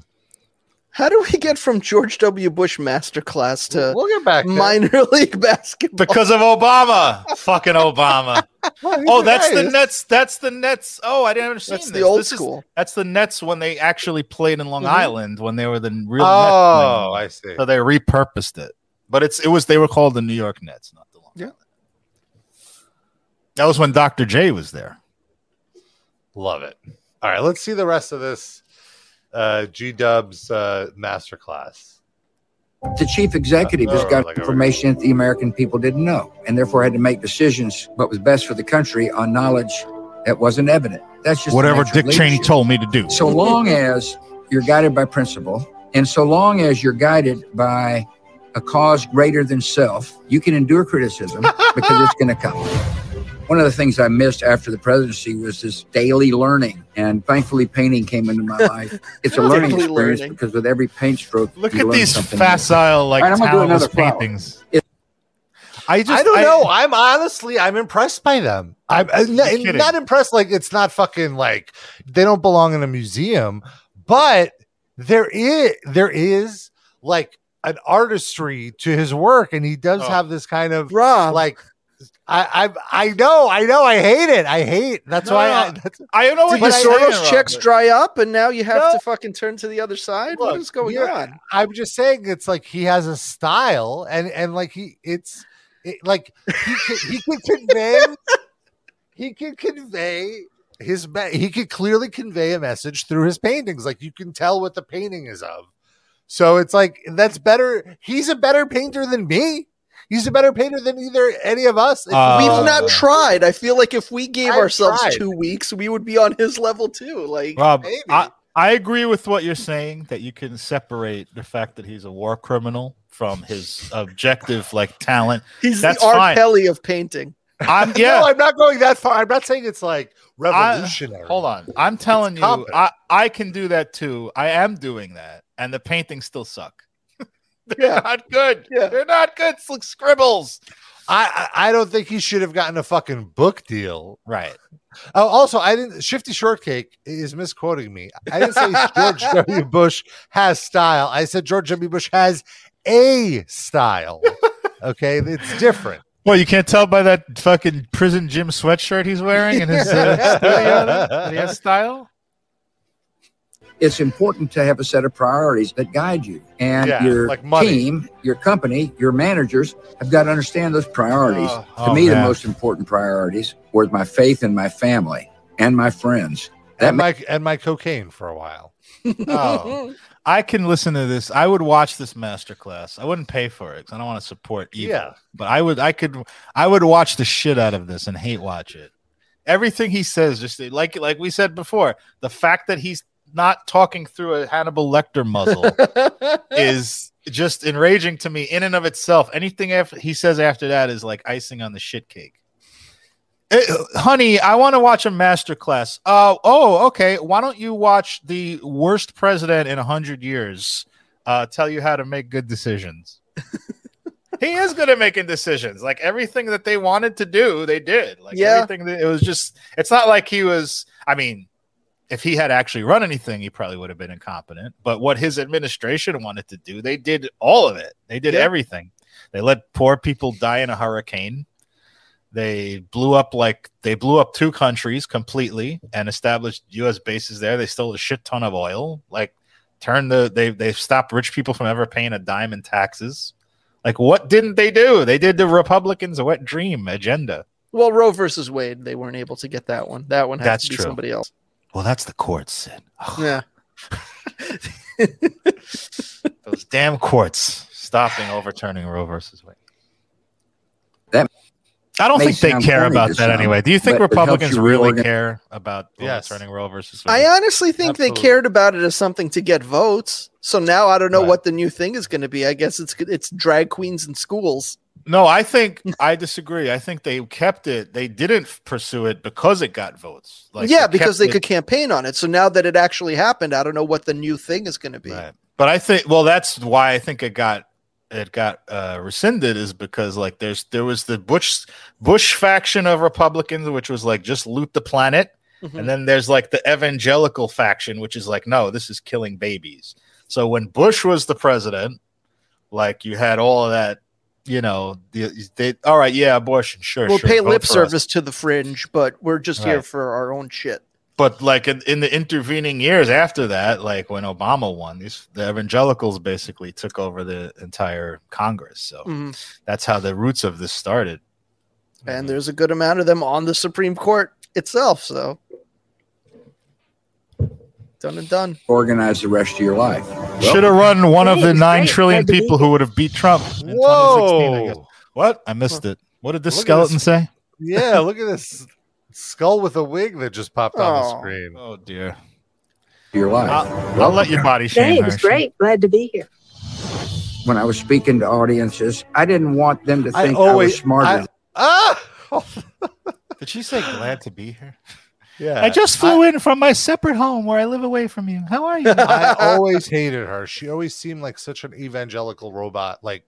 S3: How do we get from George W. Bush masterclass to
S2: We'll get back. there.
S3: minor *laughs* league basketball?
S4: Because of Obama, fucking Obama. *laughs* Oh, that's
S2: guy.
S4: the Nets. That's the Nets. Oh, I didn't understand.
S3: That's
S4: this.
S3: the old
S4: This is-
S3: school.
S4: that's the Nets when they actually played in Long
S3: Mhm.
S4: Island when they were the real.
S2: Oh,
S4: Nets
S2: I see.
S4: so they repurposed it. But it's it was they were called the New York Nets, not the Long
S3: Yeah.
S4: Island. That was when Dr. J was there.
S2: Love it. All right, let's see the rest of this uh, G Dub's uh, masterclass.
S6: The chief executive has
S2: Oh,
S6: got
S2: like a-
S6: information that the American people didn't know, and therefore had to make decisions what was best for the country on knowledge that wasn't evident. That's just
S4: Whatever Dick
S6: of
S4: Cheney told me to do.
S6: So long as you're guided by principle And so long as you're guided by a cause greater than self, you can endure criticism because it's going to come. One of the things I missed after the presidency was this daily learning. And thankfully, painting came into my life. *laughs* It's a learning
S3: Daily
S6: experience
S3: learning.
S6: because with every paint stroke,
S4: Look
S6: you
S4: at
S6: learn
S4: these
S6: something new.
S4: facile, like
S6: All right, I'm gonna do
S4: talentless paintings. I just
S2: I don't know. I'm honestly, I'm impressed by them. I'm, uh, I'm not, not impressed. Like it's not fucking like they don't belong in a museum, but there is there is like an artistry to his work, and he does
S4: Oh.
S2: have this kind of
S3: Rob,
S2: like. I, I I know I know I hate it I hate that's
S4: No,
S2: why
S4: no,
S2: I, that's,
S4: I don't know what
S3: did the Soros checks
S4: Robert.
S3: dry up and now you have
S2: No.
S3: to fucking turn to the other side? what
S2: Look,
S3: is going
S2: you're-
S3: on?
S2: I'm just saying it's like he has a style and and like he it's it, like he can, he can convey *laughs* he can convey his he could clearly convey a message through his paintings like you can tell what the painting is of so it's like that's better he's a better painter than me he's a better painter than either any of us
S4: Uh,
S2: we-
S3: We've not tried. I feel like if we gave
S2: I've
S3: ourselves
S2: tried.
S3: two weeks, we would be on his level too. Like,
S4: Rob,
S2: Maybe.
S4: I, I agree with what you're saying that you can separate the fact that he's a war criminal from his objective like talent. *laughs*
S3: he's
S4: That's
S3: the R.
S4: fine.
S3: Kelly of painting.
S4: I'm *laughs* yeah.
S2: no i'm not going that far i'm not saying it's like
S4: I-
S2: revolutionary
S4: hold on. I'm telling you,
S2: competent.
S4: I, I can do that too. I am doing that, and the paintings still suck. *laughs* They're
S3: Yeah.
S4: not good.
S3: Yeah.
S4: They're not good. It's like scribbles.
S2: I, I I don't think he should have gotten a fucking book deal
S4: Right.
S2: Oh, also, I didn't. Shifty Shortcake is misquoting me. I didn't say *laughs* George W. Bush has style. I said George W. Bush has a style. Okay, it's different.
S4: Well, you can't tell by that fucking prison gym sweatshirt he's wearing and his uh, *laughs* studio that he has style.
S6: It's important to have a set of priorities that guide you. And
S2: Yeah,
S6: your
S2: like
S6: team, your company, your managers have got to understand those priorities.
S4: Oh,
S6: to
S4: oh,
S6: me, the most important priorities were my faith in my family and my friends. That
S2: And my and my cocaine for a while. *laughs*
S4: Oh. I can listen to this. I would watch this masterclass. I wouldn't pay for it because I don't want to support evil.
S2: Yeah.
S4: But I would. I could. I would watch the shit out of this and hate watch it. Everything he says, just like like we said before, the fact that he's not talking through a Hannibal Lecter muzzle *laughs* is just enraging to me in and of itself. Anything after he says after that is like icing on the shit cake. Eh, honey, I want to watch a masterclass. Uh, oh, okay. Why don't you watch the worst president in a hundred years uh, tell you how to make good decisions? *laughs* he is good at making decisions. Like everything that they wanted to do, they did. Like
S3: Yeah.
S4: everything that it was just. It's not like he was. I mean, if he had actually run anything, he probably would have been incompetent. But what his administration wanted to do, they did all of it. They did
S3: Yeah.
S4: everything. They let poor people die in a hurricane. They blew up like they blew up two countries completely and established U.S. bases there. They stole a shit ton of oil. Like turned the they they stopped rich people from ever paying a dime in taxes. Like what didn't they do? They did the Republicans' wet dream agenda.
S3: well, Roe versus Wade, they weren't able to get that one. That one had
S4: That's
S3: to be
S4: true.
S3: somebody else.
S4: Well, that's the courts, Sid.
S3: Yeah. *laughs*
S4: Those damn courts stopping overturning Roe versus Wade.
S6: That
S4: I don't think they care about that
S6: some,
S4: anyway. Do you think
S6: but it helps
S4: Republicans
S6: you
S4: really
S6: reorganize-
S4: care about
S2: Yes.
S4: overturning Roe versus Wade?
S3: I honestly think they cared about it as something to get votes. So now I don't know
S4: Right.
S3: what the new thing is going to be. I guess it's it's drag queens in schools.
S4: No, I think I disagree. I think they kept it. They didn't pursue it because it got votes. Like
S3: yeah, because they
S4: it-
S3: could campaign on it. So now that it actually happened, I don't know what the new thing is going to be.
S4: Right. But I think well, that's why I think it got it got uh, rescinded is because like there's there was the Bush Bush faction of Republicans which was like just loot the planet,
S3: Mhm.
S4: and then there's like the evangelical faction which is like no, this is killing babies. So when Bush was the president, like you had all of that, you know, the, they all right, yeah, abortion, sure,
S3: we'll
S4: sure,
S3: pay lip
S4: for us.
S3: service to the fringe, but we're just here for our own shit.
S4: but like in, in the intervening years after that, like when Obama won, these the evangelicals basically took over the entire Congress. So
S3: Mhm.
S4: that's how the roots of this started.
S3: And there's a good amount of them on the Supreme Court itself. So done and done.
S6: organize the rest of your life. Well,
S4: Should have run one of the
S7: Thanks,
S4: nine
S7: great.
S4: trillion
S7: Glad to be
S4: people who would have beat Trump in 2016. I guess.
S2: Whoa!
S4: What? I missed it. What did this
S2: Look
S4: skeleton
S2: this.
S4: say?
S2: Yeah, look at this skull with a wig that just popped on the
S3: Oh.
S2: screen.
S4: Oh dear.
S6: your life.
S4: I'll, I'll let your body shame Hey, her.
S7: Thanks. Great. Glad to be here.
S6: When I was speaking to audiences, I didn't want them to think I,
S2: always
S6: was smarter.
S2: I- ah.
S4: Did she say glad to be here? *laughs*
S2: yeah.
S4: I just flew in from my separate home where I live away from you. How are you? *laughs*
S2: I always hated her. She always seemed like such an evangelical robot, like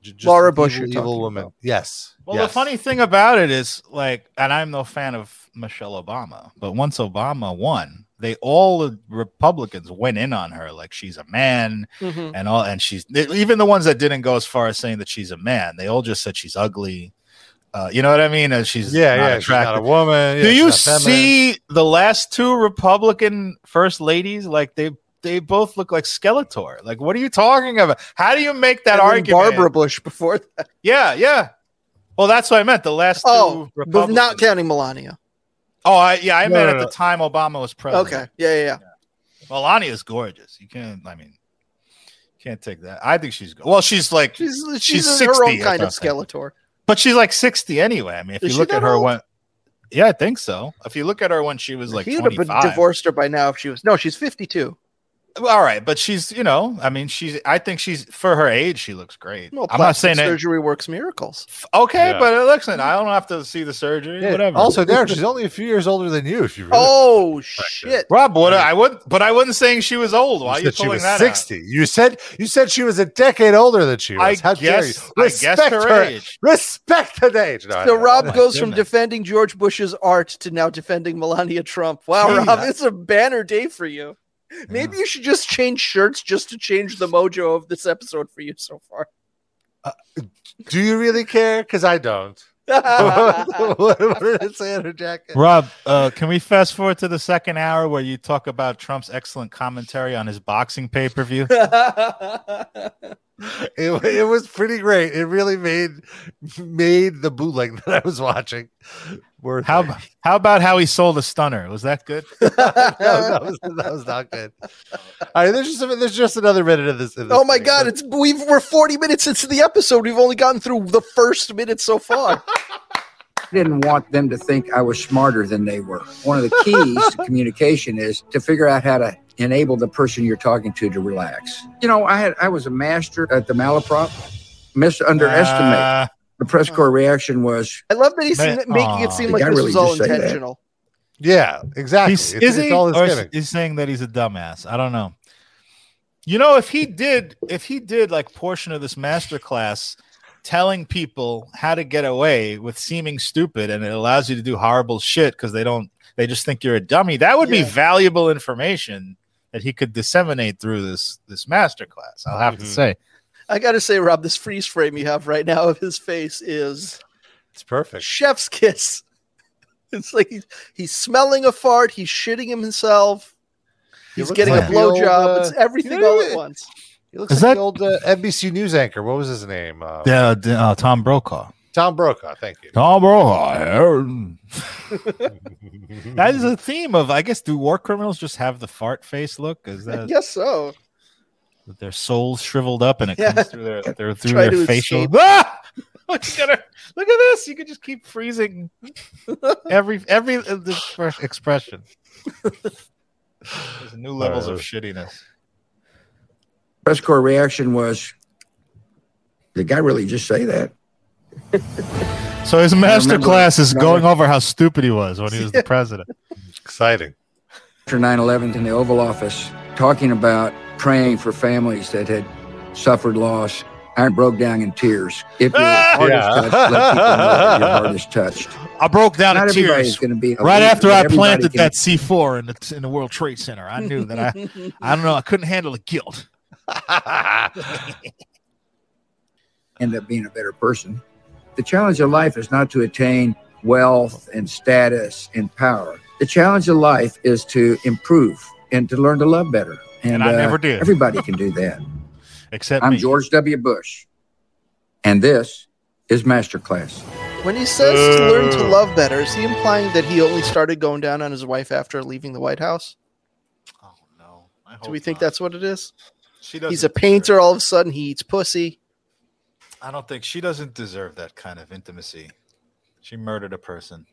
S2: just
S3: Laura
S2: an
S3: Bush
S2: evil,
S3: you're
S2: evil woman.
S3: about.
S2: Yes.
S4: Well,
S2: yes.
S4: the funny thing about it is, like, and I'm no fan of Michelle Obama, but once Obama won, they all the Republicans went in on her like she's a man
S3: Mhm.
S4: and all, and she's even the ones that didn't go as far as saying that she's a man. They all just said she's ugly. Uh, you know what I mean? And she's
S2: yeah,
S4: not
S2: yeah. She's not a woman. yeah,
S4: Do you see the last two Republican first ladies? Like they they both look like Skeletor. Like, what are you talking about? How do you make that
S3: And then
S4: argument?
S3: Barbara Bush before that.
S4: Yeah, yeah. Well, that's what I meant. The last two
S3: Oh, but not counting Melania.
S4: Oh, I, yeah, I
S2: No,
S4: meant
S2: no,
S4: at the time Obama was president.
S3: Okay. Yeah, yeah, yeah.
S4: Melania's gorgeous. You can't. I mean, can't take that. I think she's. Good. Well, she's like,
S3: She's she's,
S4: She's
S3: her
S4: 60
S3: own kind of
S4: something.
S3: Skeletor.
S4: But she's like sixty anyway. I mean, if
S3: Is
S4: you look at her
S3: old?
S4: when, yeah, I think so. If you look at her when she was like
S3: he would have been divorced her by now if she was. No, she's fifty-two.
S4: All right, but she's, you know, I mean, she's. I think she's for her age, she looks great.
S3: Well,
S4: I'm not
S3: plastic
S4: saying that.
S3: surgery works miracles.
S4: Okay,
S2: Yeah.
S4: but uh, listen, I don't have to see the surgery.
S2: Yeah,
S4: Whatever.
S2: Also, *laughs* Darren, she's only a few years older than you. If you really
S3: Oh shit!
S4: Rob, what I would, but I wasn't saying she was old. Why are
S2: you
S4: you
S2: she
S4: pulling
S2: was
S4: that? out?
S2: sixty. You said you said she was a decade older than she
S4: I
S2: was. How dare you?
S4: guess. I guess
S2: Respect
S4: her,
S2: her.
S4: age.
S2: Respect the age. No,
S3: So. Rob
S4: my
S3: goes from
S4: goodness.
S3: defending George Bush's art to now defending Melania Trump. Wow,
S4: Gee,
S3: Rob, it's a banner day for you. Maybe you should just change shirts just to change the mojo of this episode for you so far.
S2: Do you really care? Because I don't. what, what did it say on her jacket?
S4: Rob, uh, can we fast forward to the second hour where you talk about Trump's excellent commentary on his boxing pay per view? *laughs*
S2: It, it was pretty great. It really made made the bootleg *laughs* that I was watching worth.
S4: How
S2: it.
S4: how about how he sold a stunner? Was that good? *laughs* *laughs*
S2: no, that was that was not good. All right, there's just there's just another minute of this. Of this
S3: oh my
S2: thing.
S3: god, it's we've we're 40 minutes into the episode. We've only gotten through the first minute so far. *laughs*
S6: I didn't want them to think I was smarter than they were. One of the keys to communication is to figure out how to enable the person you're talking to to relax. You know, I had I was a master at the malaprop. Misunderestimate.
S4: Uh,
S6: the press corps reaction was
S3: I love that he's
S4: Man,
S3: making it seem
S6: The
S3: like this
S6: really
S3: was all
S6: just said that.
S3: intentional.
S2: yeah, exactly.
S4: he's,
S2: It's,
S4: is
S2: it's
S4: he?
S2: all
S4: Or
S2: gimmick.
S4: is saying that he's a dumbass? I don't know. You know, if he did, if he did like portion of this master class telling people how to get away with seeming stupid and it allows you to do horrible shit because they don't they just think you're a dummy, that would
S3: Yeah.
S4: be valuable information that he could disseminate through this this master class. I'll have to
S2: Mhm.
S4: say.
S3: I gotta say, Rob, this freeze frame you have right now of his face is
S2: It's perfect.
S3: chef's kiss. *laughs* It's like he's, he's smelling a fart, he's shitting himself, he's
S2: looks
S3: getting
S4: like
S3: a
S2: the old,
S3: blowjob.
S2: uh,
S3: it's everything
S2: you know,
S3: all at once.
S2: He looks
S4: Is
S2: like
S4: that-
S2: the old uh, NBC News anchor. What was his name? Uh,
S4: Yeah, uh, Tom Brokaw.
S2: Tom Brokaw. Thank you.
S4: Tom Brokaw. *laughs* That is a theme of, I guess, do war criminals just have the fart face look? Is
S3: I
S4: that
S3: guess so.
S4: That their souls shriveled up and it
S3: Yeah.
S4: comes through their, *laughs* their through
S3: Try
S4: their facial?
S3: escape. *laughs*
S4: Ah! *laughs* Look, you gotta- look at this! You can just keep freezing every every uh, this express- expression. There's new levels of
S2: Uh,
S4: shittiness.
S6: press corps reaction was the guy really just say that?
S4: So his master class is going over how stupid he was when he was the president.
S2: Exciting.
S6: After 9 11 in the Oval Office, talking about praying for families that had suffered loss. I broke down in tears. If your *laughs* heart is touched, let people know your heart is touched. *laughs*
S4: I broke down
S6: Not
S4: in tears
S6: going to be
S4: right after I planted
S6: can
S4: that C4 in the in the World Trade Center. I knew that I *laughs* I don't know I couldn't handle the guilt.
S6: end up being a better person. The challenge of life is not to attain wealth and status and power. The challenge of life is to improve and to learn to love better.
S4: And I uh, never did.
S6: Everybody can do that. *laughs*
S4: Except
S6: I'm
S4: me.
S6: George W. Bush, and this is Masterclass.
S3: When he says to learn to love better, is he implying that he only started going down on his wife after leaving the White House?
S4: Oh no! I
S3: Do
S4: hope
S3: we think
S4: not.
S3: that's what it is?
S4: she does.
S3: He's a painter.
S4: deserve-
S3: All of a sudden, he eats pussy.
S4: I don't think she doesn't deserve that kind of intimacy. She murdered a person.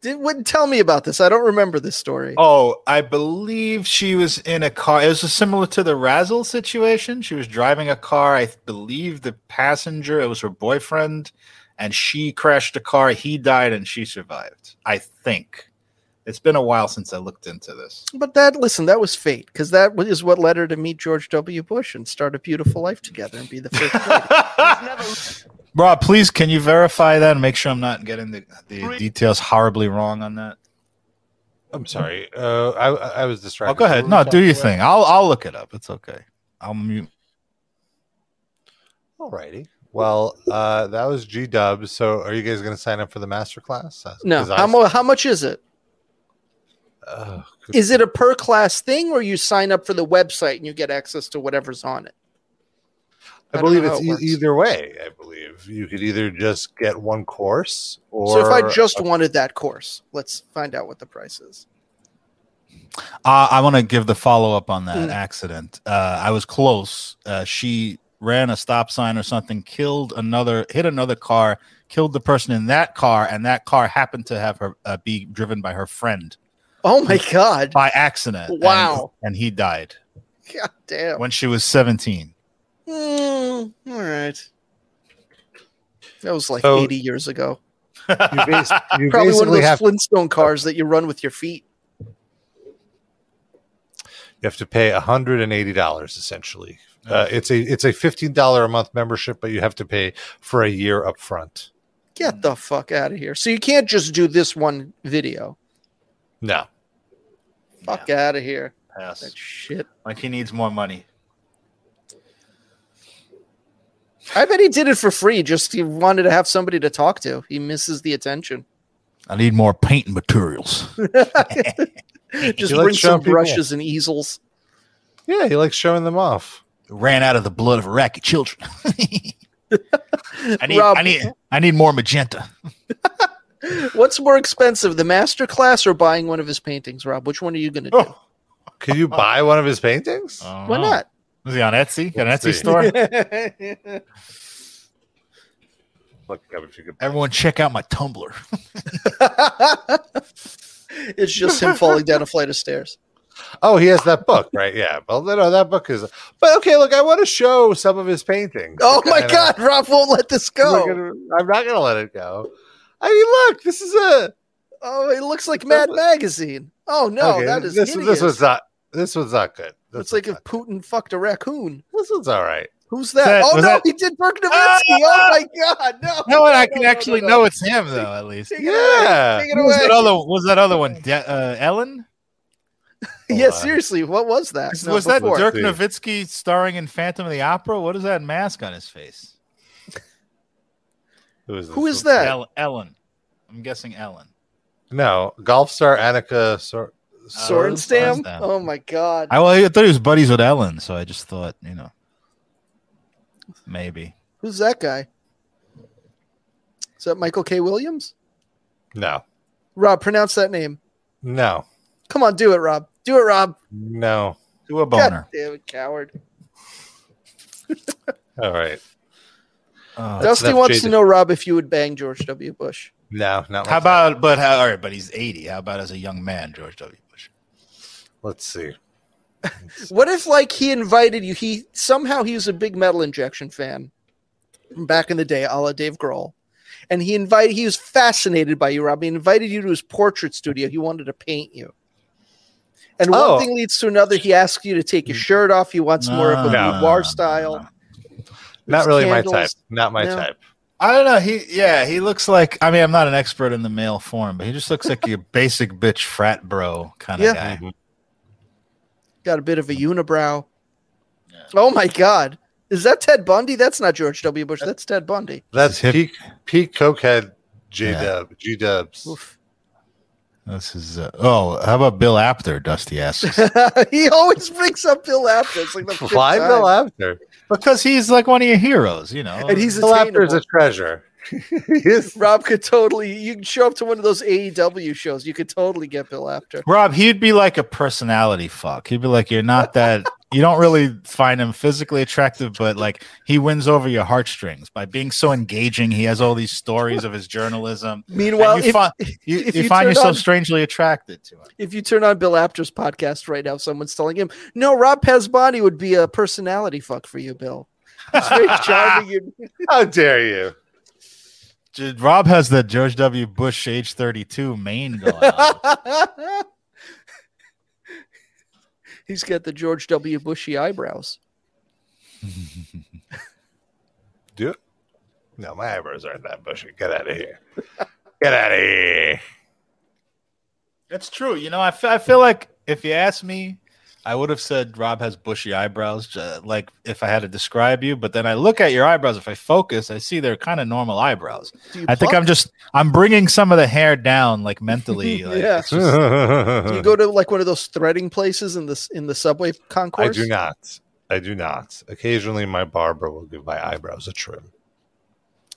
S3: Did, what, tell me about this. I don't remember this story.
S4: Oh, I believe she was in a car. It was similar to the Razzle situation. She was driving a car. I believe the passenger, it was her boyfriend, and she crashed the car. He died and she survived. I think. It's been a while since I looked into this.
S3: But that, listen, that was fate because that is what led her to meet George W. Bush and start a beautiful life together and be the first. *laughs* lady.
S4: Rob, please, can you verify that and make sure I'm not getting the, the details horribly wrong on that?
S2: I'm sorry. Uh, I I was distracted.
S4: Oh, go ahead. No, do your
S2: about?
S4: thing. I'll I'll look it up. It's okay. I'll mute.
S2: Alrighty. Well, uh, that was G Dubs. So, are you guys going to sign up for the master class? Uh,
S3: no,
S2: 'cause I-
S3: how, mu- how much is it?
S2: Good-
S3: Is it a per class thing or you sign up for the website and you get access to whatever's on it?
S2: I
S3: I
S2: believe it's
S3: it
S2: e- either way. I believe you could either just get one course, or
S3: so if I just wanted that course, let's find out what the price is.
S4: Uh, I want to give the follow up on that
S3: Mm.
S4: accident. Uh, I was close. Uh, she ran a stop sign or something, killed another, hit another car, killed the person in that car, and that car happened to have her uh, be driven by her friend
S3: Oh my god!
S4: by accident. and-
S3: Wow.
S4: and, he died
S3: God damn.
S4: when she was seventeen.
S3: Mm, all right. That was like
S2: So-
S3: 80 years ago.
S2: you, bas- *laughs* you
S3: Probably one of those
S2: have,
S3: Flintstone cars that you run with your feet.
S2: you have to pay hundred and eighty dollars essentially. Uh, it's a it's a fifteen dollar a month membership, but you have to pay for a year up front.
S3: Get the fuck out of here. So you can't just do this one video.
S2: No,
S3: Fuck out of here.
S4: Pass.
S3: That shit.
S4: Like he needs more money.
S3: I bet he did it for free. Just he wanted to have somebody to talk to. He misses the attention.
S4: I need more painting materials. *laughs* *laughs*
S3: Just
S2: He
S3: bring
S2: showing
S3: some
S2: people.
S3: brushes and easels.
S2: yeah, he likes showing them off.
S4: Ran out of the blood of Iraqi children. *laughs* I need,
S3: Rob-
S4: I need, I need more magenta.
S3: What's more expensive, the master class or buying one of his paintings, Rob? Which one are you going to do?
S4: Oh.
S2: Could you buy one of his paintings?
S3: Why not?
S4: Was he on Etsy? Got an Etsy store? *laughs*
S2: Look up if you could.
S4: Everyone, check out my Tumblr. *laughs*
S3: it's just him falling down a flight of stairs.
S2: Oh, he has that book, right? Yeah. Well, no, that book is. But okay, look, I want to show some of his paintings.
S3: Oh my
S2: Kinda-
S3: God, Rob won't let this go.
S2: gonna- I'm not going to let it go. I mean, look, this is a.
S3: Oh, it looks like Mad Magazine. Oh no,
S2: okay,
S3: that is
S2: this.
S3: hideous.
S2: This was not. This was not good. This
S3: It's like if Putin fucked a raccoon.
S2: this one's all right.
S3: Who's that?
S4: that-
S3: oh no,
S4: that-
S3: he did Dirk Nowitzki. oh my God, no!
S4: No, and I can
S3: no,
S4: actually
S3: no,
S4: know it's him though. At least.
S3: Take.
S2: Yeah.
S3: Take it
S4: What was that other? Was that other one? *laughs* De- uh, Ellen?
S3: Yeah,
S2: on.
S3: seriously, what was that?
S4: was
S3: No,
S4: that. Dirk
S2: See.
S4: Nowitzki starring in Phantom of the Opera? What is that mask on his face?
S2: Who is, this?
S3: Who is that?
S4: El- Ellen. I'm guessing Ellen.
S2: No, golf star Annika. Sor-
S3: Sorenstam?
S4: Uh, Sorenstam.
S3: Oh my God!
S4: I, well, I thought he was buddies with Ellen, so I just thought, you know, maybe.
S3: Who's that guy? Is that Michael K. Williams?
S2: no,
S3: Rob, pronounce that name.
S2: no,
S3: Come on, do it, Rob. Do it, Rob.
S2: no.
S4: Do a
S3: God
S4: boner.
S3: damn it, coward. *laughs*
S2: All right.
S4: Oh.
S3: Dusty wants
S2: jaded.
S3: to know, Rob, if you would bang George W. Bush.
S2: No, not.
S4: How
S2: like that.
S4: about, but how, all right, but he's 80. How about as a young man, George W. Bush?
S2: Let's see. *laughs*
S3: What if, like, he invited you? He somehow he was a big metal injection fan back in the day, a la Dave Grohl, and he invited. He was fascinated by you, Rob. He invited you to his portrait studio. He wanted to paint you. And one
S2: Oh.
S3: thing leads to another. He asked you to take your shirt off. He wants more of a
S4: No,
S3: boudoir
S4: no,
S3: style.
S4: no.
S2: Not
S3: It's
S2: really my type. Not my
S3: No.
S2: type.
S4: I don't know. He, yeah, he looks like, I mean, I'm not an expert in the male form, but he just looks like your *laughs* basic bitch frat bro kind of
S3: Yeah.
S4: guy.
S2: Mhm.
S3: Got a bit of a unibrow. Oh my God. Is that Ted Bundy? That's not George W. Bush. That's Ted Bundy.
S2: That's
S4: hip-
S2: peak peak cokehead J
S4: Yeah.
S2: Dub G Dubs.
S3: Oof.
S4: This is, uh, oh, how about Bill Apter? Dusty asks. *laughs*
S3: he always brings up Bill Apter. It's like the fifth
S2: Why
S3: time.
S2: Bill Apter?
S4: because he's like one of your heroes, you know.
S3: And he's
S2: Bill Apter is a treasure. *laughs* he is.
S3: Rob could totally. You can show up to one of those AEW shows. You could totally get Bill Apter.
S4: Rob, he'd be like a personality fuck. He'd be like, "You're not that, you don't really find him physically attractive, but like he wins over your heartstrings by being so engaging. He has all these stories of his journalism.
S3: Meanwhile,
S4: you,
S3: if,
S4: fi- *laughs* you,
S3: if
S4: you
S3: you
S4: find yourself
S3: on-
S4: strangely attracted to him.
S3: if you turn on Bill Apter's podcast right now, someone's telling him, "No, Rob Pasbani would be a personality fuck for you, Bill." He's very *laughs* charming.
S2: How dare you?
S4: J- Rob has the George W. Bush age 32 mane going on. *laughs*
S3: He's got the George W. Bushy eyebrows. *laughs*
S2: Do it. No, my eyebrows aren't that bushy. Get out of here. Get out of here.
S4: That's true. You know, I I feel like if you ask me, I would have said Rob has bushy eyebrows, uh, like if I had to describe you. But then I look at your eyebrows. If I focus, I see they're kind of normal eyebrows. I think
S3: pluck?
S4: I'm just I'm bringing some of the hair down, like mentally. *laughs* Like,
S3: Yeah.
S4: it's just- *laughs*
S3: Do you go to like one of those threading places in the in the subway concourse?
S2: I do not. I do not. Occasionally, my barber will give my eyebrows a trim.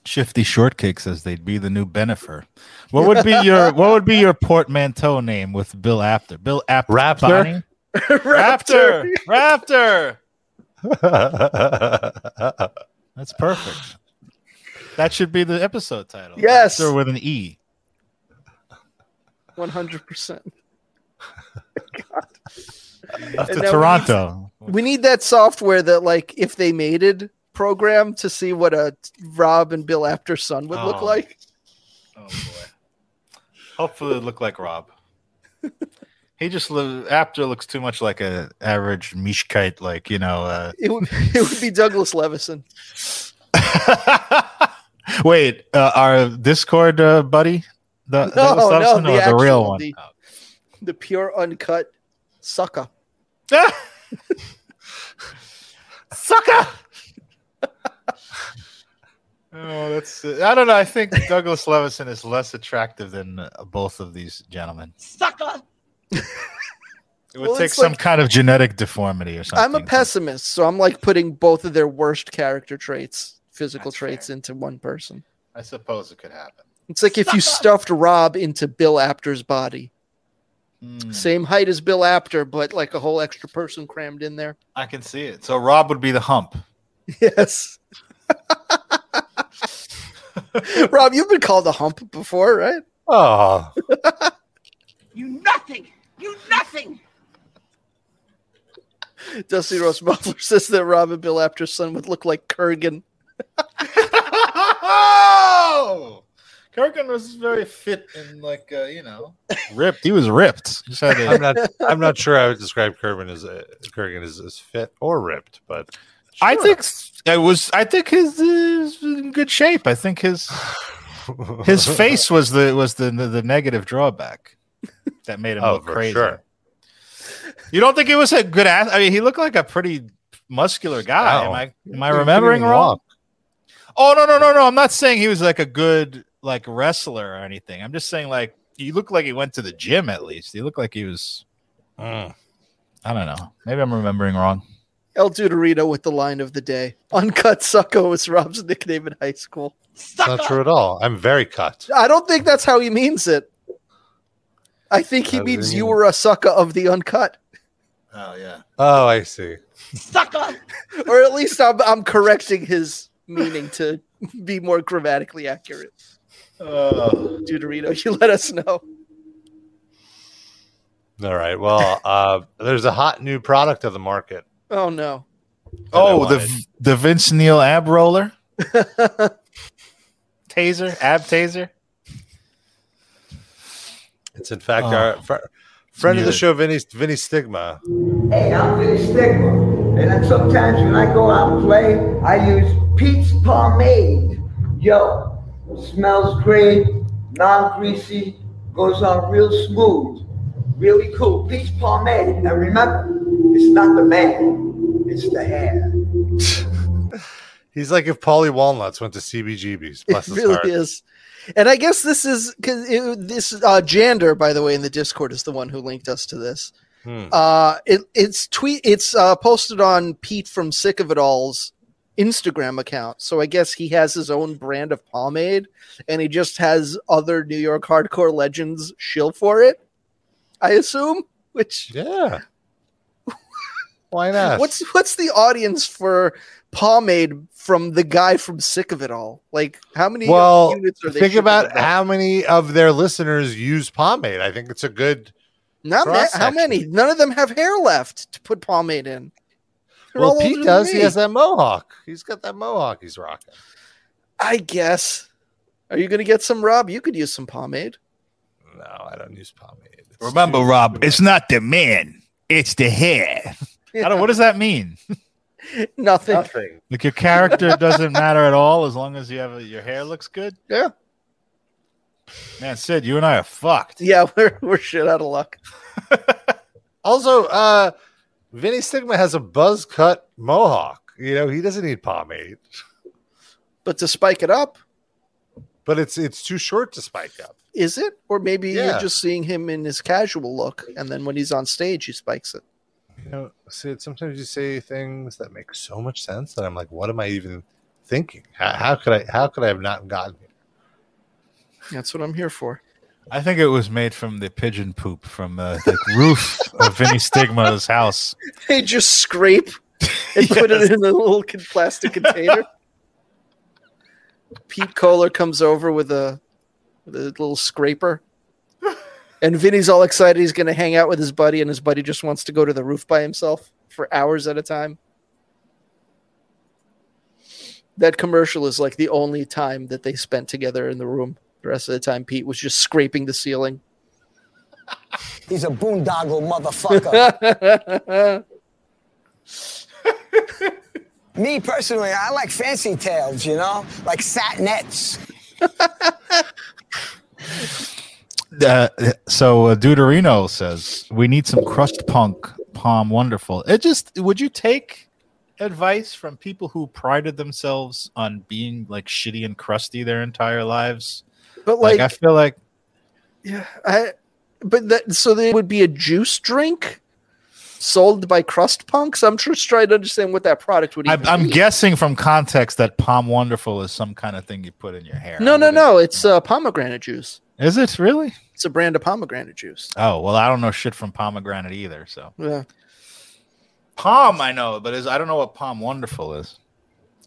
S4: Shifty Shortcake says they'd be the new Bennifer. What would be *laughs* your What would be your portmanteau name with Bill Apter? Bill Apter.
S2: Raptor?
S4: Bonnie? *laughs* Raptor. Raptor. *laughs* That's perfect. That should be the episode title.
S3: Yes.
S4: Raptor with an E.
S3: One hundred percent. *laughs*
S4: Up to
S3: And now we
S4: Toronto.
S3: We need that software that, like, if they mated program to see what a Rob and Bill Apter son would look
S4: Oh.
S3: like.
S4: Oh boy. Hopefully, it look like Rob. He just lo- Apter looks too much like a average Mishkite, like you know. Uh... *laughs*
S3: It would it would be Douglas Levison. *laughs*
S4: Wait, uh, our Discord uh, buddy, the,
S3: No,
S4: Douglas
S3: no, the
S4: or the real one.
S3: the- The pure uncut sucker. *laughs*
S4: Sucker. oh, that's. I don't know. I think Douglas Levison is less attractive than uh, both of these gentlemen.
S7: Sucker!
S4: It would
S3: Well,
S4: take some
S3: like-
S4: kind of genetic deformity or something.
S3: I'm a pessimist, so I'm like putting both of their worst character traits, physical
S4: That's
S3: traits,
S4: fair.
S3: into one person.
S4: I suppose it could happen.
S3: It's like if you *laughs* stuffed Rob into Bill Apter's body.
S4: Hmm,
S3: Same height as Bill Apter, but like a whole extra person crammed in there.
S4: I can see it. So Rob would be the hump. *laughs*
S3: Yes. *laughs* Rob, you've been called a hump before, right?
S2: Oh,
S7: You nothing! You nothing!
S3: Dusty Rose Muffler *laughs* says that Robin Bill Apter's son would look like Kurgan. *laughs*
S4: oh, Kurgan was very fit and like uh, you know ripped. He was ripped. Just had
S2: I'm not. I'm not sure I would describe Kurgan as uh, Kurgan as, as fit or ripped, but
S4: I think it was. I think his is in good shape. I think his *sighs* his face was the was the the, the negative drawback that made him
S2: Oh,
S4: look
S2: for
S4: crazy.
S2: sure.
S4: You don't think he was a good ass? I mean, he looked like a pretty muscular guy.
S2: No.
S4: Am I am I remembering wrong? Oh no no no no! I'm not saying he was like a good like wrestler or anything. I'm just saying like he looked like he went to the gym at least. He looked like he was.
S2: Mm.
S4: I don't know. Maybe I'm remembering wrong.
S3: El Duderito with the line of the day. Uncut Sucko was Rob's nickname in high school.
S2: It's not true at all. I'm very cut.
S3: I don't think that's how he means it. I think he
S2: How
S3: means
S2: mean
S3: you were a sucker of the uncut.
S4: Oh yeah.
S2: Oh, I see.
S7: Sucker! *laughs*
S3: Or at least I'm, I'm correcting his meaning to be more grammatically accurate.
S4: Oh.
S3: Duderito, you let us know.
S2: All right. Well, uh, there's a hot new product of the market.
S3: Oh no.
S4: Oh, the the Vince Neil ab roller *laughs* taser, ab taser.
S2: It's in fact
S4: Oh.
S2: our fr- friend of the show, Vinny Vinny Stigma.
S8: Hey, I'm Vinny Stigma. And then sometimes when I go out and play, I use Pete's Pomade. Yo, smells great, non-greasy, goes on real smooth. Really cool. Pete's Pomade. And remember, it's not the man, it's the hair. *laughs*
S2: He's like if Paulie Walnuts went to CBGB's. Bless
S3: it really
S2: heart.
S3: is. And I guess this is because this uh, Jander, by the way, in the Discord is the one who linked us to this.
S2: Hmm.
S3: Uh, it, it's tweet. It's uh, posted on Pete from Sick of It All's Instagram account. So I guess he has his own brand of pomade, and he just has other New York hardcore legends shill for it. I assume. Which
S2: Yeah. Why not?
S3: What's what's the audience for pomade from the guy from Sick of It All? Like how many uh,
S2: well?
S3: units are they?
S2: Think
S3: shipping
S2: about
S3: of
S2: how many of their listeners use pomade. I think it's a good.
S3: Not ma- how many? None of them have hair left to put pomade in. They're
S2: Well,
S3: all
S2: Pete does. He has that mohawk. He's got that mohawk. He's rocking.
S3: I guess. Are you going to get some, Rob? You could use some pomade.
S2: No, I don't use pomade. It's
S5: Remember,
S2: too-
S5: Rob, it's not the man, it's the hair. *laughs*
S4: I don't, what does that mean? *laughs* *laughs*
S3: Nothing.
S2: nothing.
S4: Like your character doesn't matter at all as long as you have a, your hair looks good.
S3: Yeah.
S4: Man, Sid, you and I are fucked.
S3: Yeah, *laughs* we're we're shit out of luck. *laughs*
S2: Also, uh, Vinny Stigma has a buzz cut mohawk. You know, he doesn't need pomade,
S3: But to spike it up,
S2: but it's it's too short to spike up.
S3: is it? Or maybe
S2: Yeah.
S3: you're just seeing him in his casual look, and then when he's on stage, he spikes it.
S2: You know, Sid, sometimes you say things that make so much sense that I'm like, what am I even thinking? How, how could I? How could I have not gotten here?
S3: That's what I'm here for.
S4: I think it was made from the pigeon poop from uh, the roof of Vinny Stigma's house. *laughs*
S3: They just scrape and put it in a little plastic container. *laughs* Pete Koller comes over with a with a little scraper. And Vinny's all excited he's going to hang out with his buddy, and his buddy just wants to go to the roof by himself for hours at a time. That commercial is like the only time that they spent together in the room. The rest of the time, Pete was just scraping the ceiling. *laughs*
S9: He's a boondoggle motherfucker. *laughs* Me personally, I like fancy tales, you know, like satinets. *laughs*
S4: Uh, so uh, Duderito says we need some crust punk POM Wonderful. It just would you take advice from people who prided themselves on being like shitty and crusty their entire lives?
S3: But
S4: Like,
S3: like,
S4: I feel like
S3: Yeah, I. But that so there would be a juice drink sold by crust punks. I'm just trying to understand what that product would.
S4: I, I'm
S3: be.
S4: guessing from context that POM Wonderful is some kind of thing you put in your hair.
S3: No, no, no. It's uh, pomegranate juice.
S4: Is it really?
S3: It's a brand of pomegranate juice.
S4: Oh well, I don't know shit from pomegranate either. So
S3: Yeah,
S4: palm, I know, but is I don't know what POM Wonderful is.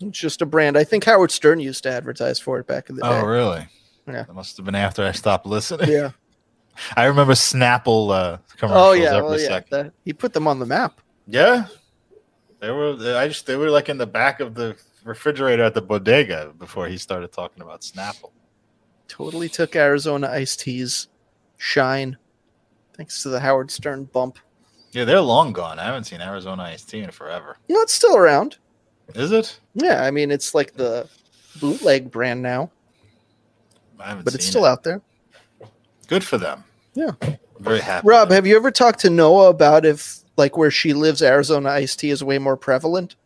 S3: it's just a brand. I think Howard Stern used to advertise for it back in the
S4: Oh
S3: day.
S4: Oh really?
S3: Yeah.
S4: That must have been after I stopped listening.
S3: Yeah. *laughs*
S4: I remember Snapple uh, commercials
S3: Oh yeah.
S4: every
S3: Well, yeah.
S4: second.
S3: He put them on the map.
S4: Yeah, they were. I just they were like in the back of the refrigerator at the bodega before he started talking about Snapple.
S3: Totally took Arizona iced teas shine, thanks to the Howard Stern bump.
S4: Yeah, they're long gone. I haven't seen Arizona iced tea in forever.
S3: You know, it's still around.
S4: Is it?
S3: Yeah, I mean, it's like the bootleg brand now,
S4: I haven't
S3: but it's still
S4: it.
S3: out there.
S4: Good for them.
S3: Yeah.
S4: I'm very happy.
S3: Rob, have you ever talked to Noah about if, like, where she lives, Arizona iced tea is way more prevalent?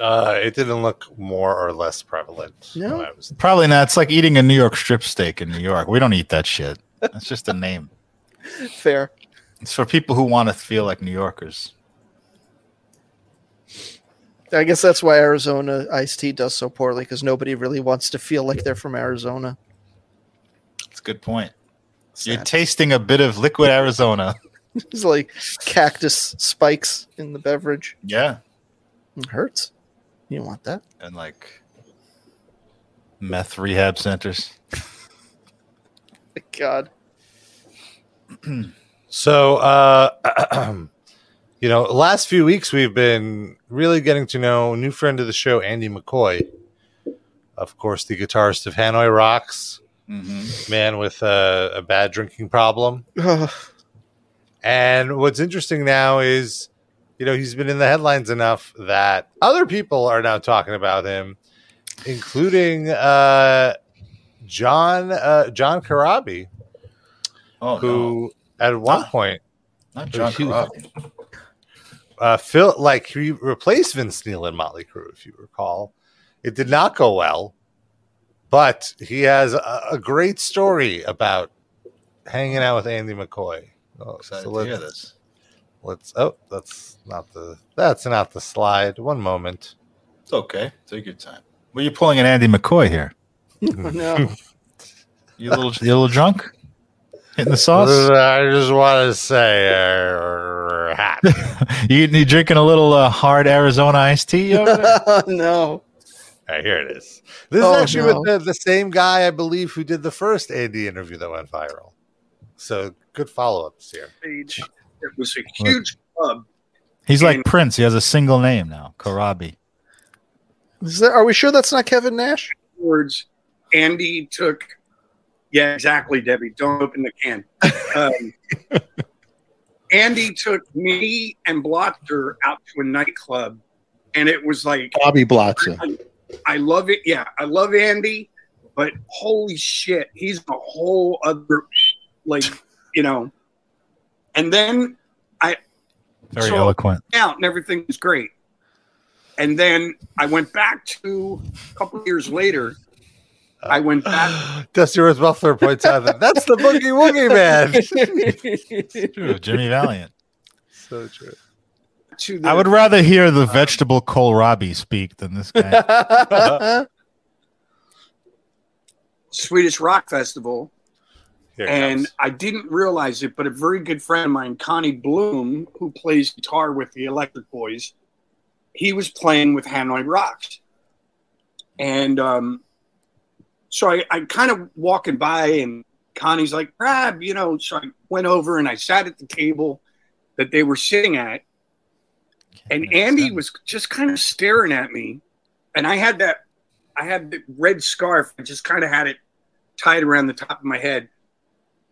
S2: Uh, it didn't look more or less prevalent.
S3: No?
S2: when I was
S4: Probably not. It's like eating a New York strip steak in New York. We don't eat that shit. That's just a name. *laughs*
S3: Fair.
S4: It's for people who want to feel like New Yorkers.
S3: I guess that's why Arizona iced tea does so poorly because nobody really wants to feel like they're from Arizona.
S4: That's a good point. You're tasting a bit of liquid Arizona. *laughs*
S3: It's like cactus spikes in the beverage.
S4: Yeah.
S3: It hurts. You don't want that.
S4: And like meth rehab centers. *laughs*
S3: God. *clears throat*
S2: So, uh, *clears throat* you know, last few weeks we've been really getting to know a new friend of the show, Andy McCoy. Of course, the guitarist of Hanoi Rocks,
S4: Mm-hmm.
S2: man with a, a bad drinking problem. *sighs* And what's interesting now is, you know, he's been in the headlines enough that other people are now talking about him, including uh, John uh, John Corabi,
S4: Oh,
S2: who at one
S4: Huh?
S2: point
S4: not John Corabi.
S2: uh, Phil, like he replaced Vince Neil in Motley Crue, if you recall. It did not go well, but he has a, a great story about hanging out with Andy McCoy. Oh,
S4: Excited
S2: so
S4: to hear this.
S2: Let's. Oh, that's not the. That's not the slide. One moment.
S4: It's okay. Take your time. Were you're pulling an Andy McCoy here? *laughs*
S3: no.
S4: You a little, you a little drunk? Hitting the *laughs* sauce?
S2: I just want to say, uh, a *laughs* hat.
S4: you, you drinking a little uh, hard Arizona iced tea over there?
S3: no.
S2: All right, here it is. This
S3: Oh,
S2: is actually
S3: no.
S2: with the, the same guy, I believe, who did the first Andy interview that went viral. So good follow ups here.
S10: It was a huge club.
S4: He's like Prince. He has a single name now, Corabi.
S3: Is that, are we sure that's not Kevin Nash?
S10: Words. Andy took. Yeah, exactly, Debbie. Don't open the can. Um, *laughs* Andy took me and Blotzer out to a nightclub, and it was like
S3: Bobby Blotzer.
S10: I, I love it. Yeah, I love Andy, but holy shit, he's a whole other like you know. And then I
S4: Very
S10: So-
S4: eloquent.
S10: out and everything was great. And then I went back to a couple of years later. I went back. *gasps*
S2: Dusty Rose Buffalo points out that that's the Boogie Woogie Man. *laughs*
S4: True, Jimmy Valiant.
S2: so true.
S10: to the
S4: I would rather hear the vegetable kohlrabi speak than this guy. *laughs*
S10: Swedish Rock Festival,
S2: Here
S10: and
S2: comes.
S10: I didn't realize it, but a very good friend of mine, Conny Bloom, who plays guitar with the Electric Boys, he was playing with Hanoi Rocks, and um, so I, I kind of walking by, and Conny's like, "Brad," you know. So I went over and I sat at the table that they were sitting at, and Andy
S4: sense.
S10: was just kind of staring at me, and I had that, I had the red scarf. I just kind of had it tied around the top of my head,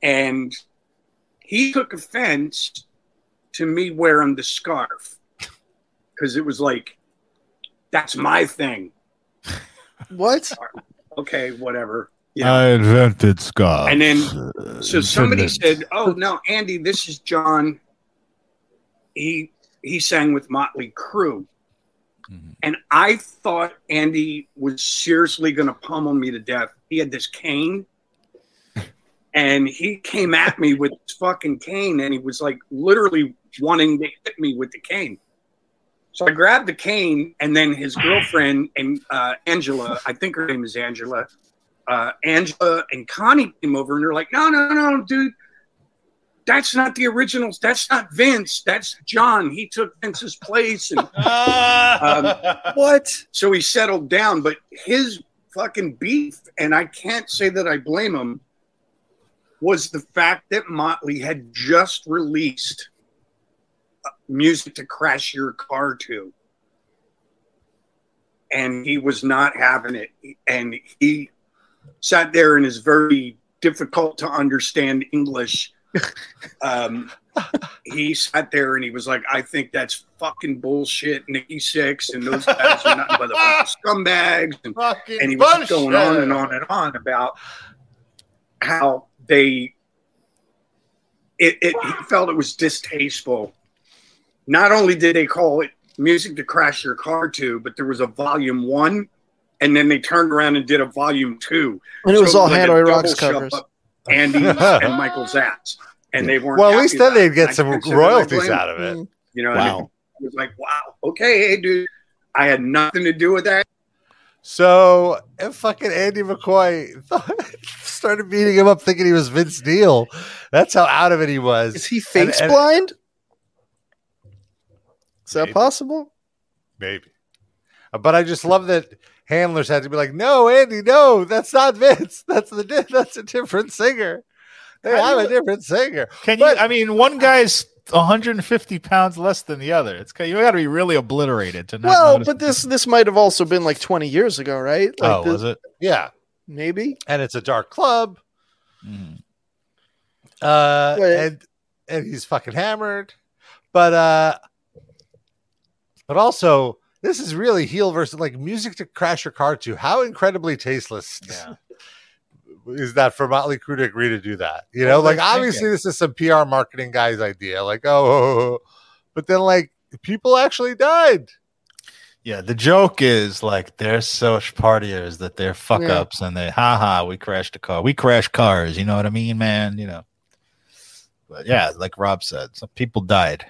S10: and he took offense to me wearing the scarf because it was like, that's my thing.
S3: what? *laughs*
S10: Okay, whatever. You know?
S4: I invented scarf.
S10: And then- So somebody said, "Oh no, Andy, this is John. He he sang with Motley Crue."
S4: Mhm.
S10: And I thought Andy was seriously going to pummel me to death. He had this cane, and he came at me with his fucking cane, and he was like literally wanting to hit me with the cane. So I grabbed the cane, and then his girlfriend and uh, Angela, I think her name is Angela, uh, Angela and Conny came over and they're like, no, no, no, dude, that's not the originals. That's not Vince. That's John. He took Vince's place. And *laughs* um,
S3: What?
S10: so he settled down. But his fucking beef, and I can't say that I blame him, was the fact that Motley had just released music to crash your car to. And he was not having it. And he sat there in his very difficult to understand English. *laughs* Um, he sat there and he was like, I think that's fucking bullshit, Nikki Sixx, and those guys are nothing but a scumbags. And,
S2: Fucking
S10: and he was
S2: bullshit.
S10: going on and on and on about how they, it, it, he felt it was distasteful. Not only did they call it music to crash your car to, but there was a volume one, and then they turned around and did a volume two.
S3: And it was
S10: So
S3: all
S10: like
S3: Hanoi Rocks covers.
S10: Andy *laughs* and Michael Zatz, and they weren't.
S2: Well, at least then they'd get some
S10: can't say that I
S2: royalties
S10: blame
S2: out of it. Mm-hmm.
S10: You know, I?
S3: Wow.
S10: I was like, wow, okay, hey, dude, I had nothing to do with that.
S2: So if fucking Andy McCoy *laughs* started beating him up thinking he was Vince Neil. That's how out of it he was.
S3: Is he face
S2: and-
S3: blind? Is that
S2: Maybe.
S3: possible?
S2: Maybe. Uh, But I just love that handlers had to be like, "No, Andy, no, that's not Vince. That's the di- that's a different singer. Hey, I'm a different singer."
S4: Can
S2: But-
S4: you? I mean, one guy's 150 pounds less than the other. It's you got to be really obliterated to not.
S3: Well, but
S4: the
S3: this this might have also been like 20 years ago, right? Like
S4: oh,
S3: the-
S4: was it?
S2: Yeah,
S3: Maybe.
S2: and it's a dark club,
S4: Mhm.
S2: uh,
S3: Wait.
S2: and and he's fucking hammered. But uh, but also this is really heel versus like music to crash your car to. How incredibly tasteless.
S4: Yeah.
S2: is that for Motley Crue to agree to do that? You know,
S4: What
S2: like obviously this is some PR marketing guy's idea. Like, oh, *laughs* but then like people actually died.
S4: Yeah, the joke is like they're such partiers that they're fuck
S3: Yeah.
S4: ups and they ha ha we crashed a car. We crash cars, you know what I mean, man? You know. But yeah, like Rob said, some people died.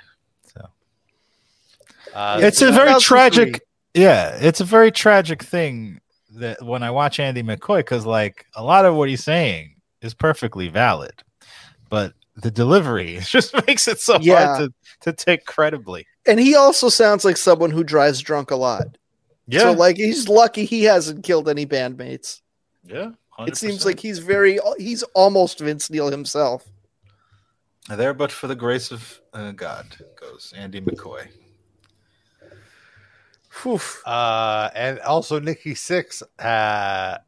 S2: Uh,
S4: it's a very
S2: 2003.
S4: tragic yeah, it's a very tragic thing that when I watch Andy McCoy, because like a lot of what he's saying is perfectly valid. But the delivery *laughs* just makes it so
S3: Yeah.
S4: hard to, to take credibly.
S3: And he also sounds like someone who drives drunk a lot.
S4: Yeah.
S3: So like he's lucky he hasn't killed any bandmates.
S4: Yeah.
S3: It seems like he's very he's almost Vince Neil himself.
S4: there, but for the grace of uh, God goes Andy McCoy.
S2: Uh, and also Nikki Sixx uh,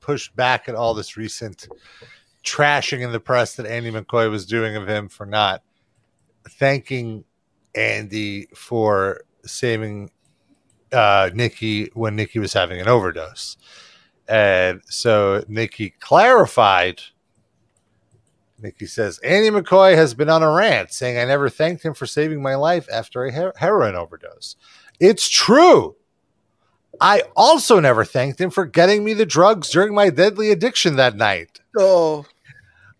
S2: pushed back at all this recent trashing in the press that Andy McCoy was doing of him for not thanking Andy for saving uh, Nikki when Nikki was having an overdose. And so Nikki clarified. Nikki says Andy McCoy has been on a rant saying I never thanked him for saving my life after a her- heroin overdose. It's true. I also never thanked him for getting me the drugs during my deadly addiction that night.
S3: Oh,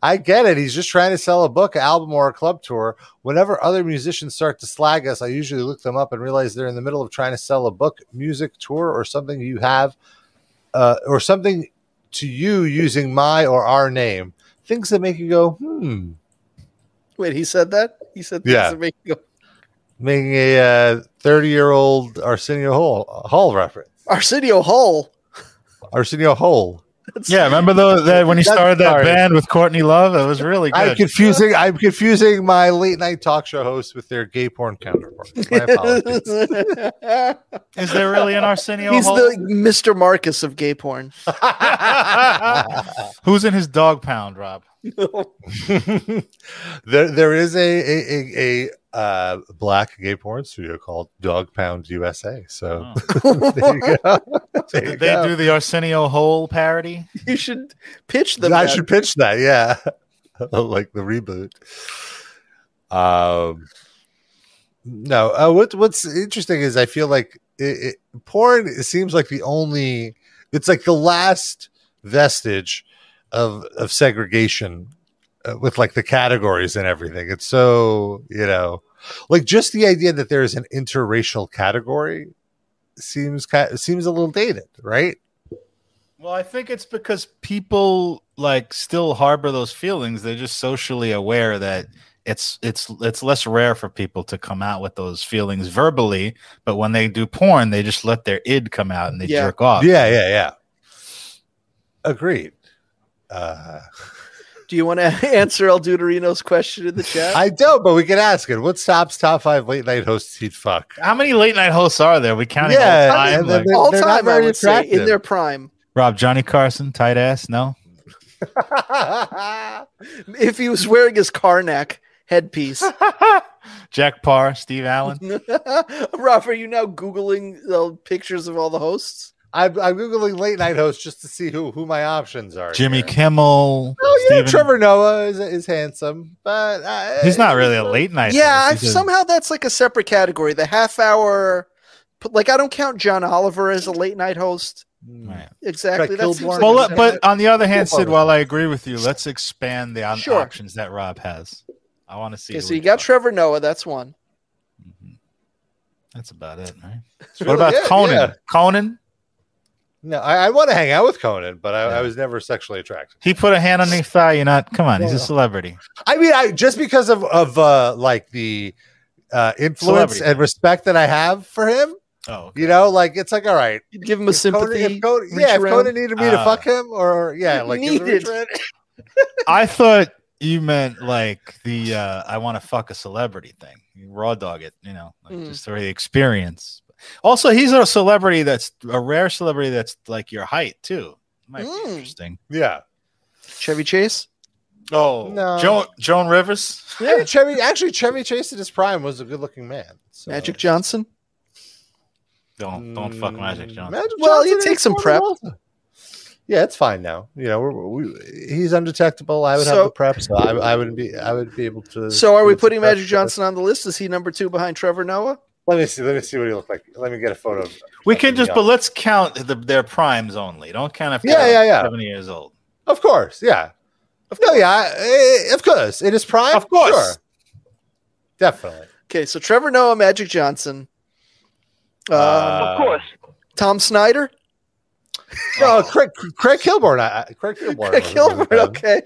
S2: I get it. He's just trying to sell a book, album, or a club tour. Whenever other musicians start to slag us, I usually look them up and realize they're in the middle of trying to sell a book, music, tour, or something you have, uh, or something to you using my or our name. Things that make you go, hmm.
S3: wait, he said that? He said things
S2: Yeah.
S3: that make you go,
S2: Making a 30 year old Arsenio Hall, Hall reference.
S3: Arsenio Hall.
S2: Arsenio Hall.
S4: Yeah, remember though that when he started that
S2: sorry.
S4: band with Courtney Love, it was really good.
S2: I'm confusing. I'm confusing my late night talk show hosts with their gay porn counterparts. My apologies. *laughs*
S4: Is there really an Arsenio
S3: He's
S4: Hall?
S3: the Mr. Marcus of gay porn. *laughs*
S4: Who's in his dog pound, Rob? *laughs*
S2: there, there is a a, a, a uh, black gay porn studio called Dog Pound USA. *laughs* So there you go. There you
S4: Did they
S2: go.
S4: do the Arsenio Hole parody?
S3: You should pitch them.
S2: I
S3: that.
S2: should pitch that. Yeah, *laughs* like the reboot. Um, no. Uh, what What's interesting is I feel like it, it, porn. It seems like the only. It's like the last vestige of of segregation uh, with like the categories and everything. It's so you know, like just the idea that there is an interracial category seems kind seems a little dated, right?
S4: Well, I think it's because people like still harbor those feelings. They're just socially aware that it's it's it's less rare for people to come out with those feelings verbally, but when they do porn, they just let their id come out and they
S3: Yeah.
S4: jerk off.
S2: Yeah, yeah, yeah. Agreed. Uh, *laughs*
S3: Do you want to *laughs* answer El Duderito's question in the chat?
S2: I don't, but we can ask it. What stops top five late night hosts he'd fuck?
S4: How many late night hosts are there? We counting
S2: Yeah,
S4: all time.
S2: and then
S4: Like,
S2: they-
S3: All
S2: they're
S3: time, I
S2: very
S3: would say, in their prime.
S4: Rob Johnny Carson, tight ass. No, *laughs*
S3: If he was wearing his Karnak headpiece.
S4: Jack Paar, Steve Allen.
S3: Rob, are you now Googling the pictures of all the hosts?
S2: I'm, I'm googling late night hosts just to see who who my options are.
S4: Jimmy
S2: here.
S4: Kimmel.
S2: Oh yeah,
S4: Stephen-
S2: Trevor Noah is, is handsome, but uh,
S4: He's not really a uh, late night.
S3: yeah,
S4: host.
S3: I've,
S4: He does-
S3: somehow that's like a separate category. The half hour, like I don't count John Oliver as a late night host. Mm.
S4: Right.
S3: Exactly.
S2: Craig
S3: That seems
S2: Kilborn.
S3: like
S4: Well,
S3: a
S4: but on the other hand, Sid, while I agree with you, let's expand the on-
S3: Sure.
S4: options that Rob has. I want to see.
S3: okay, so you got
S4: fucks.
S3: Trevor Noah. That's one. Mm-hmm.
S4: That's about it, right?
S2: It's
S4: What
S2: really
S4: about
S2: it,
S4: Conan?
S2: yeah.
S4: Conan?
S2: No, I, I want to hang out with Conan, but I,
S4: Yeah.
S2: I was never sexually attracted.
S4: He put a hand on your thigh. You're not. Come on, he's a celebrity.
S2: I mean, I just because of of uh, like the uh, influence
S4: Celebrity.
S2: and respect that I have for him.
S4: Oh,
S2: You know, like it's like all right.
S3: You'd give him a
S2: If Conan-
S3: sympathy.
S2: if Conan- yeah, if
S3: around.
S2: Conan needed me to
S4: Ah.
S2: fuck him, or yeah, like give him a
S3: Needed. *laughs*
S4: I thought you meant like the uh, I want to fuck a celebrity thing. You raw dog it, you know, like
S3: Mm.
S4: just for the experience. Also, he's a celebrity that's a rare celebrity that's like your height too. Might
S3: Mm.
S4: be interesting.
S2: Yeah,
S3: Chevy Chase.
S4: Oh,
S2: No.
S4: Joan Joan Rivers. *laughs*
S2: I mean, Chevy actually Chevy Chase at his prime was a good looking man. So.
S3: Magic Johnson.
S4: Don't don't fuck Magic Johnson.
S2: Magic
S3: Well, you take some prep.
S2: Yeah, it's fine now. You know, we're, we, he's undetectable. I would
S3: So-
S2: have the prep, so I, I wouldn't be. I would be able to.
S3: So are we putting Magic Johnson on the list? Is he number two behind Trevor Noah?
S2: Let me see. Let me see what he looked like. Let me get a photo. Of
S4: We can just,
S2: young.
S4: but let's count the, their primes only. Don't count if
S2: Yeah, yeah, yeah.
S4: seventy years old.
S2: Of course, yeah. No, yeah, eh, of course. It is prime.
S4: Of course.
S2: Sure. Definitely.
S3: Okay, so Trevor Noah, Magic Johnson, um,
S2: Uh,
S7: Of course.
S3: Tom Snyder, *laughs*
S2: No, Craig, Craig Kilborn. I, I- Craig Kilborn.
S3: Craig
S2: was a good
S3: Okay,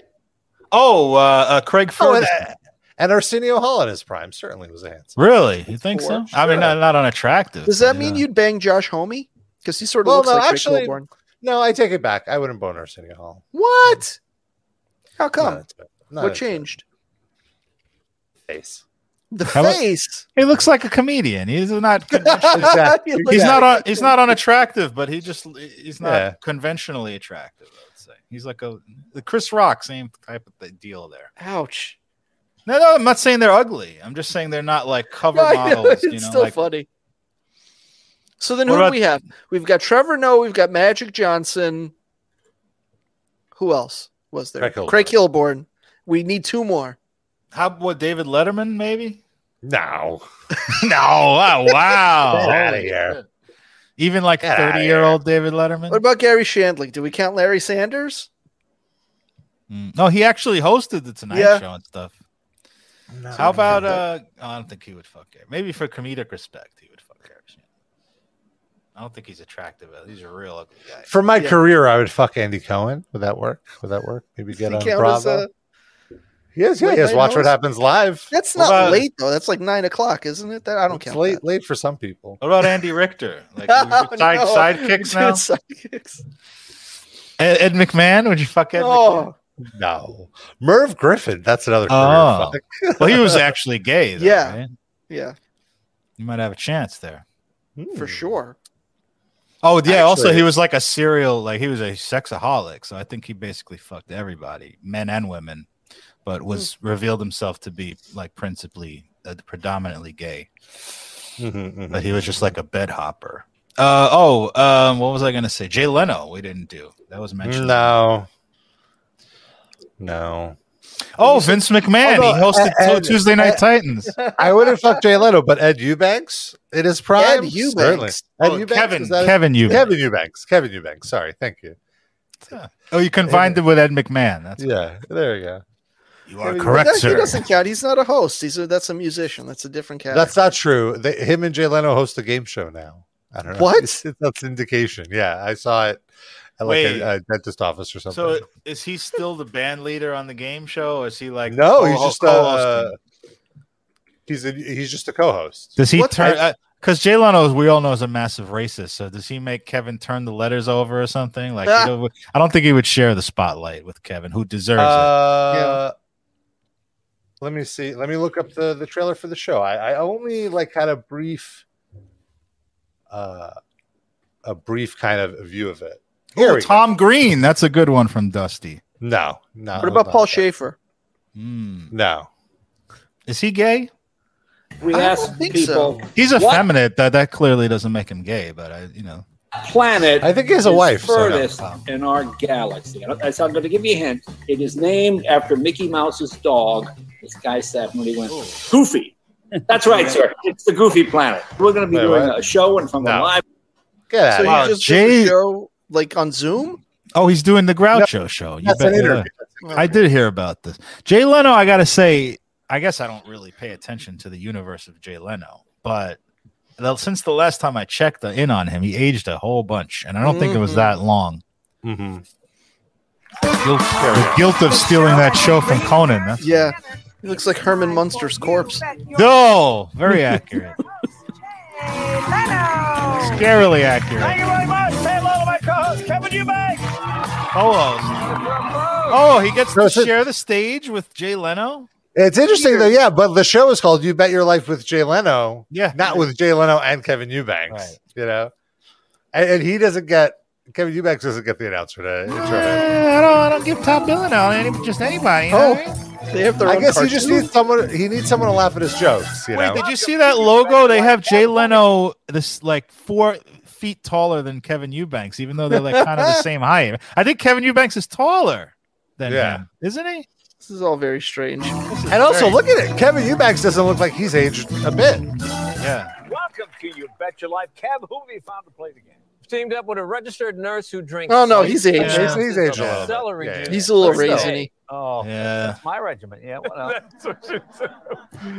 S4: Oh, uh, uh, Craig
S2: Oh, and,
S4: Ferguson.
S2: And Arsenio Hall in his prime certainly was a handsome.
S4: really? You think so?
S3: For
S4: I mean, not, not unattractive.
S3: Does that
S4: but,
S3: mean
S4: uh,
S3: you'd bang Josh Homme? Because he sort of
S2: Well,
S3: looks
S2: no,
S3: like Craig
S2: actually-
S3: Kilborn.
S2: No, I take it back. I wouldn't bone Arsenio Hall.
S3: What? How come?
S2: Not. Not
S3: what changed?
S2: Face.
S3: The
S4: How about-
S3: face.
S4: He looks like a comedian. He's not. *laughs*
S2: Exactly.
S3: You
S4: he's
S3: at
S4: not.
S3: it.
S4: Un, he's not unattractive, but he just. He's not
S2: Yeah.
S4: conventionally attractive. I would say he's like a the Chris Rock, same type of deal there.
S3: Ouch.
S4: No, no, I'm not saying they're ugly. I'm just saying they're not like cover
S3: No, *laughs* I know,
S4: models.
S3: it's
S4: you know,
S3: still
S4: like
S3: funny. So then
S4: What
S3: who do we have? We've got Trevor Noah, we've got Magic Johnson. Who else was there?
S2: Craig Kilborn.
S3: Craig Kilborn. We need two more.
S4: how about David Letterman maybe?
S2: No. *laughs*
S4: no, oh, wow,
S2: Get outta
S4: Holy
S2: here.
S4: Even like thirty year old David Letterman.
S3: What about Garry Shandling? Do we count Larry Sanders?
S4: Mm. No, he actually hosted the Tonight
S3: Yeah.
S4: Show and stuff.
S2: No.
S4: How about uh? I don't think he would fuck Gary. Maybe for comedic respect, he would fuck Gary. I don't think he's attractive. He's a real ugly guy.
S2: For my
S3: Yeah.
S2: career, I would fuck Andy Cohen. Would that work? Would that work? Maybe get on
S3: count
S2: Bravo.
S3: as a-
S2: yes,
S3: late
S2: yes.
S3: night
S2: Watch what happens live.
S3: That's not
S4: about-
S3: late though. That's like nine o'clock, isn't it? That I don't
S2: It's
S3: count.
S2: late,
S3: that.
S2: late for some people.
S4: What about Andy Richter? *laughs* Like
S3: Oh,
S4: side,
S3: no.
S4: sidekicks *laughs* now?
S3: sidekicks.
S4: Ed, Ed McMahon? Would you fuck Ed? McMahon?
S2: No, Merv Griffin. That's another.
S4: Oh.
S2: fuck. *laughs*
S4: Well, he was actually gay. Though,
S3: Yeah.
S4: right?
S3: yeah,
S4: You might have a chance there.
S3: for sure.
S4: Oh yeah. also, he was like a serial, like he was a sexaholic. So I think he basically fucked everybody, men and women, but was revealed himself to be like principally, uh, predominantly gay.
S2: Mhm, mhm.
S4: But he was just like a bed hopper. Uh oh. Um. What was I gonna say? Jay Leno. We didn't do. That was mentioned.
S2: No, no.
S4: Oh, Vince McMahon.
S2: Although,
S4: he hosted
S2: Ed-
S4: Tuesday Night
S2: Ed-
S4: Titans. *laughs*
S2: I wouldn't fuck Jay Leno, but Ed Eubanks in his prime.
S3: Ed Eubanks.
S2: certainly. Ed
S4: Oh,
S2: Eubanks,
S4: Kevin.
S2: was that?
S4: Kevin Eubanks.
S2: Kevin Eubanks. Kevin Eubanks. Sorry, thank you. *laughs*
S4: Oh, you combined it with Ed McMahon. That's
S2: Yeah, there you go.
S4: you are
S2: Kevin-
S4: correct,
S3: That- he doesn't count. He's not a host. He's a that's a musician. That's a different cat.
S2: That's not true. They, him and Jay Leno host a game show now. I don't know.
S3: What?
S2: It's- *laughs* it's- that's indication. Yeah, I saw it at like
S4: Wait.
S2: a, a dentist office or something.
S4: So is he still the band leader on the game show? Or is he like
S2: no, he's just uh,
S4: co-hosting?
S2: he's a, he's just a co-host.
S4: does he
S3: what
S4: turn? Because Jay Leno, we all know, is a massive racist. So does he make Kevin turn the letters over or something? Like,
S3: Ah.
S4: you know, I don't think he would share the spotlight with Kevin, who deserves it.
S2: Uh, Let me see. Let me look up the the trailer for the show. I, I only like had a brief, uh, a brief kind of view of it.
S4: It.
S2: Here
S4: Oh,
S2: we go.
S4: Tom Green. That's a good one from Dusty.
S2: No, no.
S3: what about
S2: not
S3: Paul
S2: that.
S3: Shaffer?
S4: Hmm.
S2: No.
S4: Is he gay?
S11: We
S3: I don't
S11: asked
S3: think
S11: people
S4: He's effeminate. That that clearly doesn't make him gay. But I, you know,
S11: planet
S2: I think he has a
S11: is
S2: wife, so no.
S11: furthest in our galaxy. And I- So I'm going to give you a hint. It is named after Mickey Mouse's dog. This guy said when he went Goofy. That's right, sir. It's the Goofy Planet. We're going to be
S2: Wait,
S11: doing
S2: what?
S11: a show and from a
S2: No.
S11: live.
S2: Get out
S3: So
S2: of
S4: Wow,
S3: just
S4: Jay-
S3: did the show like on Zoom.
S4: oh, he's doing the Groucho show. You
S2: That's
S4: bet-
S2: an
S4: yeah.
S2: interview.
S4: I did hear about this. Jay Leno, I gotta say, I guess I don't really pay attention to the universe of Jay Leno, but the- since the last time I checked the, in on him, he aged a whole bunch, and I don't think it was
S3: Mhm.
S4: that long.
S2: Mm-hmm.
S4: Guilt, the guilt of stealing that show from Conan. That's
S3: Yeah, he looks like Herman Munster's corpse.
S4: no, very accurate, *laughs* scarily accurate.
S7: To my co-host, Kevin Eubank.
S4: Co-host. Oh, he gets
S2: No,
S4: to
S2: it's a-
S4: share the stage with Jay Leno.
S2: It's interesting though, yeah. But the show is called "You Bet Your Life with Jay Leno,"
S4: Yeah,
S2: not with Jay Leno and Kevin Eubanks.
S4: Right.
S2: You know, and, and he doesn't get Kevin Eubanks doesn't get the announcer to intro him.
S4: Eh, I don't, I don't give top billing out any, just anybody. You know
S3: Oh.
S4: what I mean?
S3: They have their
S2: I
S3: own
S2: guess he just needs someone. He needs someone to laugh at his jokes. You
S4: Wait,
S2: know,
S4: did you see that logo? They have Jay Leno this like four feet taller than Kevin Eubanks, even though they're like kind of the same *laughs* height. I think Kevin Eubanks is taller than
S2: Yeah.
S4: him, isn't he?
S3: This is all very strange.
S2: and also look at it. Kevin Eubanks doesn't look like he's aged a bit.
S4: Yeah.
S12: Welcome to You Bet Your Life. Kev, who have you found to play the game? Teamed up with a registered nurse who drinks.
S3: Oh, no, he's aged.
S2: He's, he's aged a little
S12: celery.
S2: Yeah, yeah.
S3: He's a little
S2: But still.
S3: raisiny.
S12: Oh,
S4: Yeah.
S12: that's my regiment. Yeah, what else? *laughs* that's what you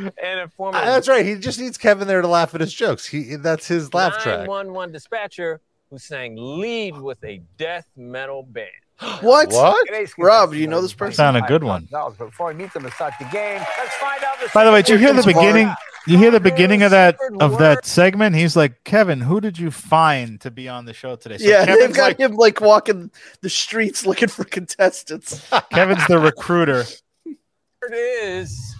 S12: do. And a former
S2: Uh, That's right. He just needs Kevin there to laugh at his jokes. He that's his laugh track.
S12: 911 dispatcher who sang lead with a death metal band. *gasps*
S3: What?
S2: What?
S12: Today's
S3: Rob, do you know this person?
S4: Found a good one.
S12: $5,000. Before I meet them and start the game, let's find out the
S4: By the way, did you hear the
S3: Secret word.
S4: beginning? You hear the beginning of that of
S12: word.
S4: that segment? He's like, Kevin, who did you find to be on the show today? So
S3: yeah, they've got
S4: like,
S3: him like walking the streets looking for contestants. *laughs*
S4: Kevin's the recruiter.
S12: word is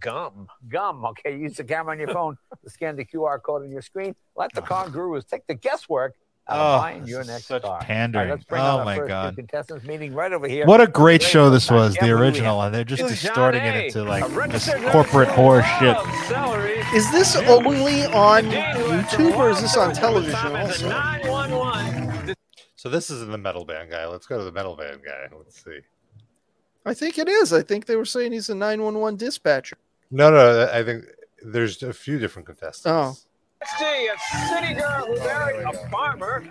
S12: gum. Gum. Okay, use the camera on your phone to scan the QR code on your screen. Let the con gurus take the guesswork out
S4: Oh,
S12: of buying your
S4: this is
S12: next
S4: such
S12: car.
S4: pandering.
S12: All right, let's bring
S4: Oh, my
S12: first two
S4: God.
S12: Contestants meeting right over here.
S4: What a great
S12: Today,
S4: show this was, the
S12: who do we
S4: original, and they're just
S12: Who's
S4: distorting it into like just corporate
S12: who
S4: horror shit.
S3: Is this only on YouTube or is this on television also?
S2: So this is in the metal band guy. Let's go to the metal band guy. Let's see.
S3: I think it is. I think they were saying he's a 911 dispatcher.
S2: No, no, I think there's a few different contestants.
S3: Oh.
S12: Let's see, a city girl who married a farmer.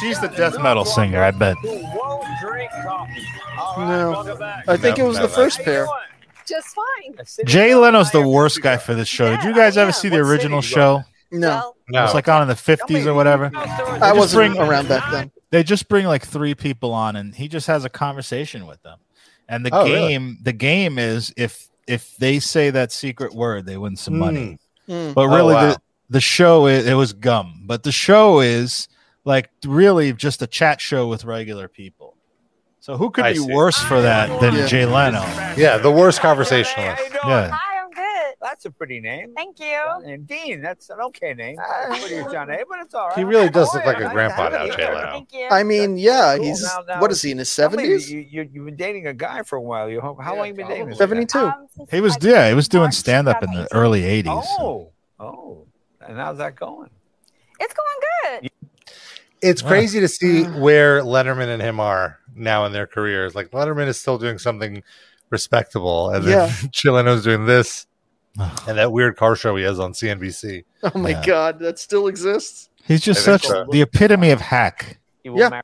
S4: She's the death metal
S12: dog
S4: singer, I bet.
S12: Won't drink coffee. All right,
S3: No. I think
S2: No,
S3: it was
S2: no,
S3: the
S2: no.
S3: first pair.
S13: Just fine.
S4: Jay Leno's the worst guy for this show. Did you guys ever see the
S12: What
S4: original
S12: did you go
S4: show?
S3: No,
S2: No.
S4: It was like on in the fifties or whatever.
S3: I wasn't
S4: bring-
S3: around back then.
S4: They just bring like three people on, and he just has a conversation with them. And the
S2: Oh, really?
S4: game, the game is if if they say that secret word, they win some money.
S3: Hmm.
S4: But
S2: Oh,
S4: really,
S2: wow.
S4: the the show is, it was gum. But the show is like really just a chat show with regular people. So who could
S2: I
S4: be
S2: see.
S4: worse for that than
S3: Yeah.
S4: Jay Leno?
S2: Yeah, the worst conversationalist.
S4: Yeah.
S13: hi, I'm good.
S12: That's a pretty name.
S13: Thank you.
S12: And Dean, that's an okay name. What are you, John A? But it's all right.
S2: He really does look like a grandpa now, Jay. Leno.
S13: Thank you.
S3: I mean, yeah,
S12: Cool.
S3: he's
S12: Now- now-
S3: what is he in his seventies?
S12: You, you, you've been dating a guy for a while. You, how long you been dating? this?
S3: Seventy-two.
S13: Um,
S4: He was yeah, he was doing stand up in the early '80s.
S12: Oh, oh. And how's that going?
S13: It's going good.
S2: It's
S4: Wow.
S2: crazy to see where Letterman and him are now in their careers. Like Letterman is still doing something respectable, and then
S3: Yeah. *laughs*
S2: Jay Leno's doing this, and that weird car show he has on CNBC.
S3: Oh my
S4: Yeah.
S3: god, that still exists.
S4: He's just
S2: I
S4: such
S2: so.
S4: the epitome of hack.
S12: You will
S3: Yeah.
S12: marry-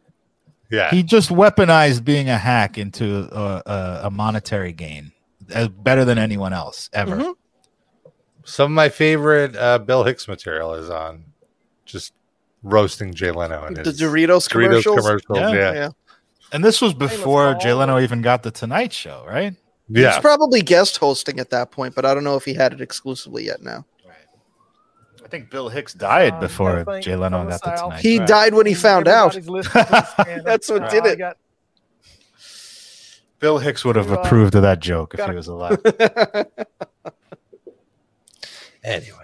S2: Yeah,
S4: He just weaponized being a hack into a, a, a monetary gain, as better than anyone else ever.
S3: Mhm.
S2: Some of my favorite uh, Bill Hicks material is on just roasting Jay Leno and
S3: The
S2: his
S3: Doritos
S2: Doritos
S3: commercials.
S2: commercials.
S4: Yeah.
S2: Yeah,
S3: Yeah.
S4: And this was before Jay Leno even got the Tonight Show, right?
S2: yeah.
S3: He's probably guest hosting at that point, but I don't know if he had it exclusively yet now.
S4: I think Bill Hicks died
S12: Um,
S4: before
S12: definitely
S4: Jay Leno got the
S12: South.
S4: Tonight
S3: He
S4: Show.
S3: died when he found out.
S12: Everybody's listening to this, man.
S3: That's what did it.
S12: got-
S4: Bill Hicks would have approved of that joke if he was alive. *laughs*
S2: Anyway,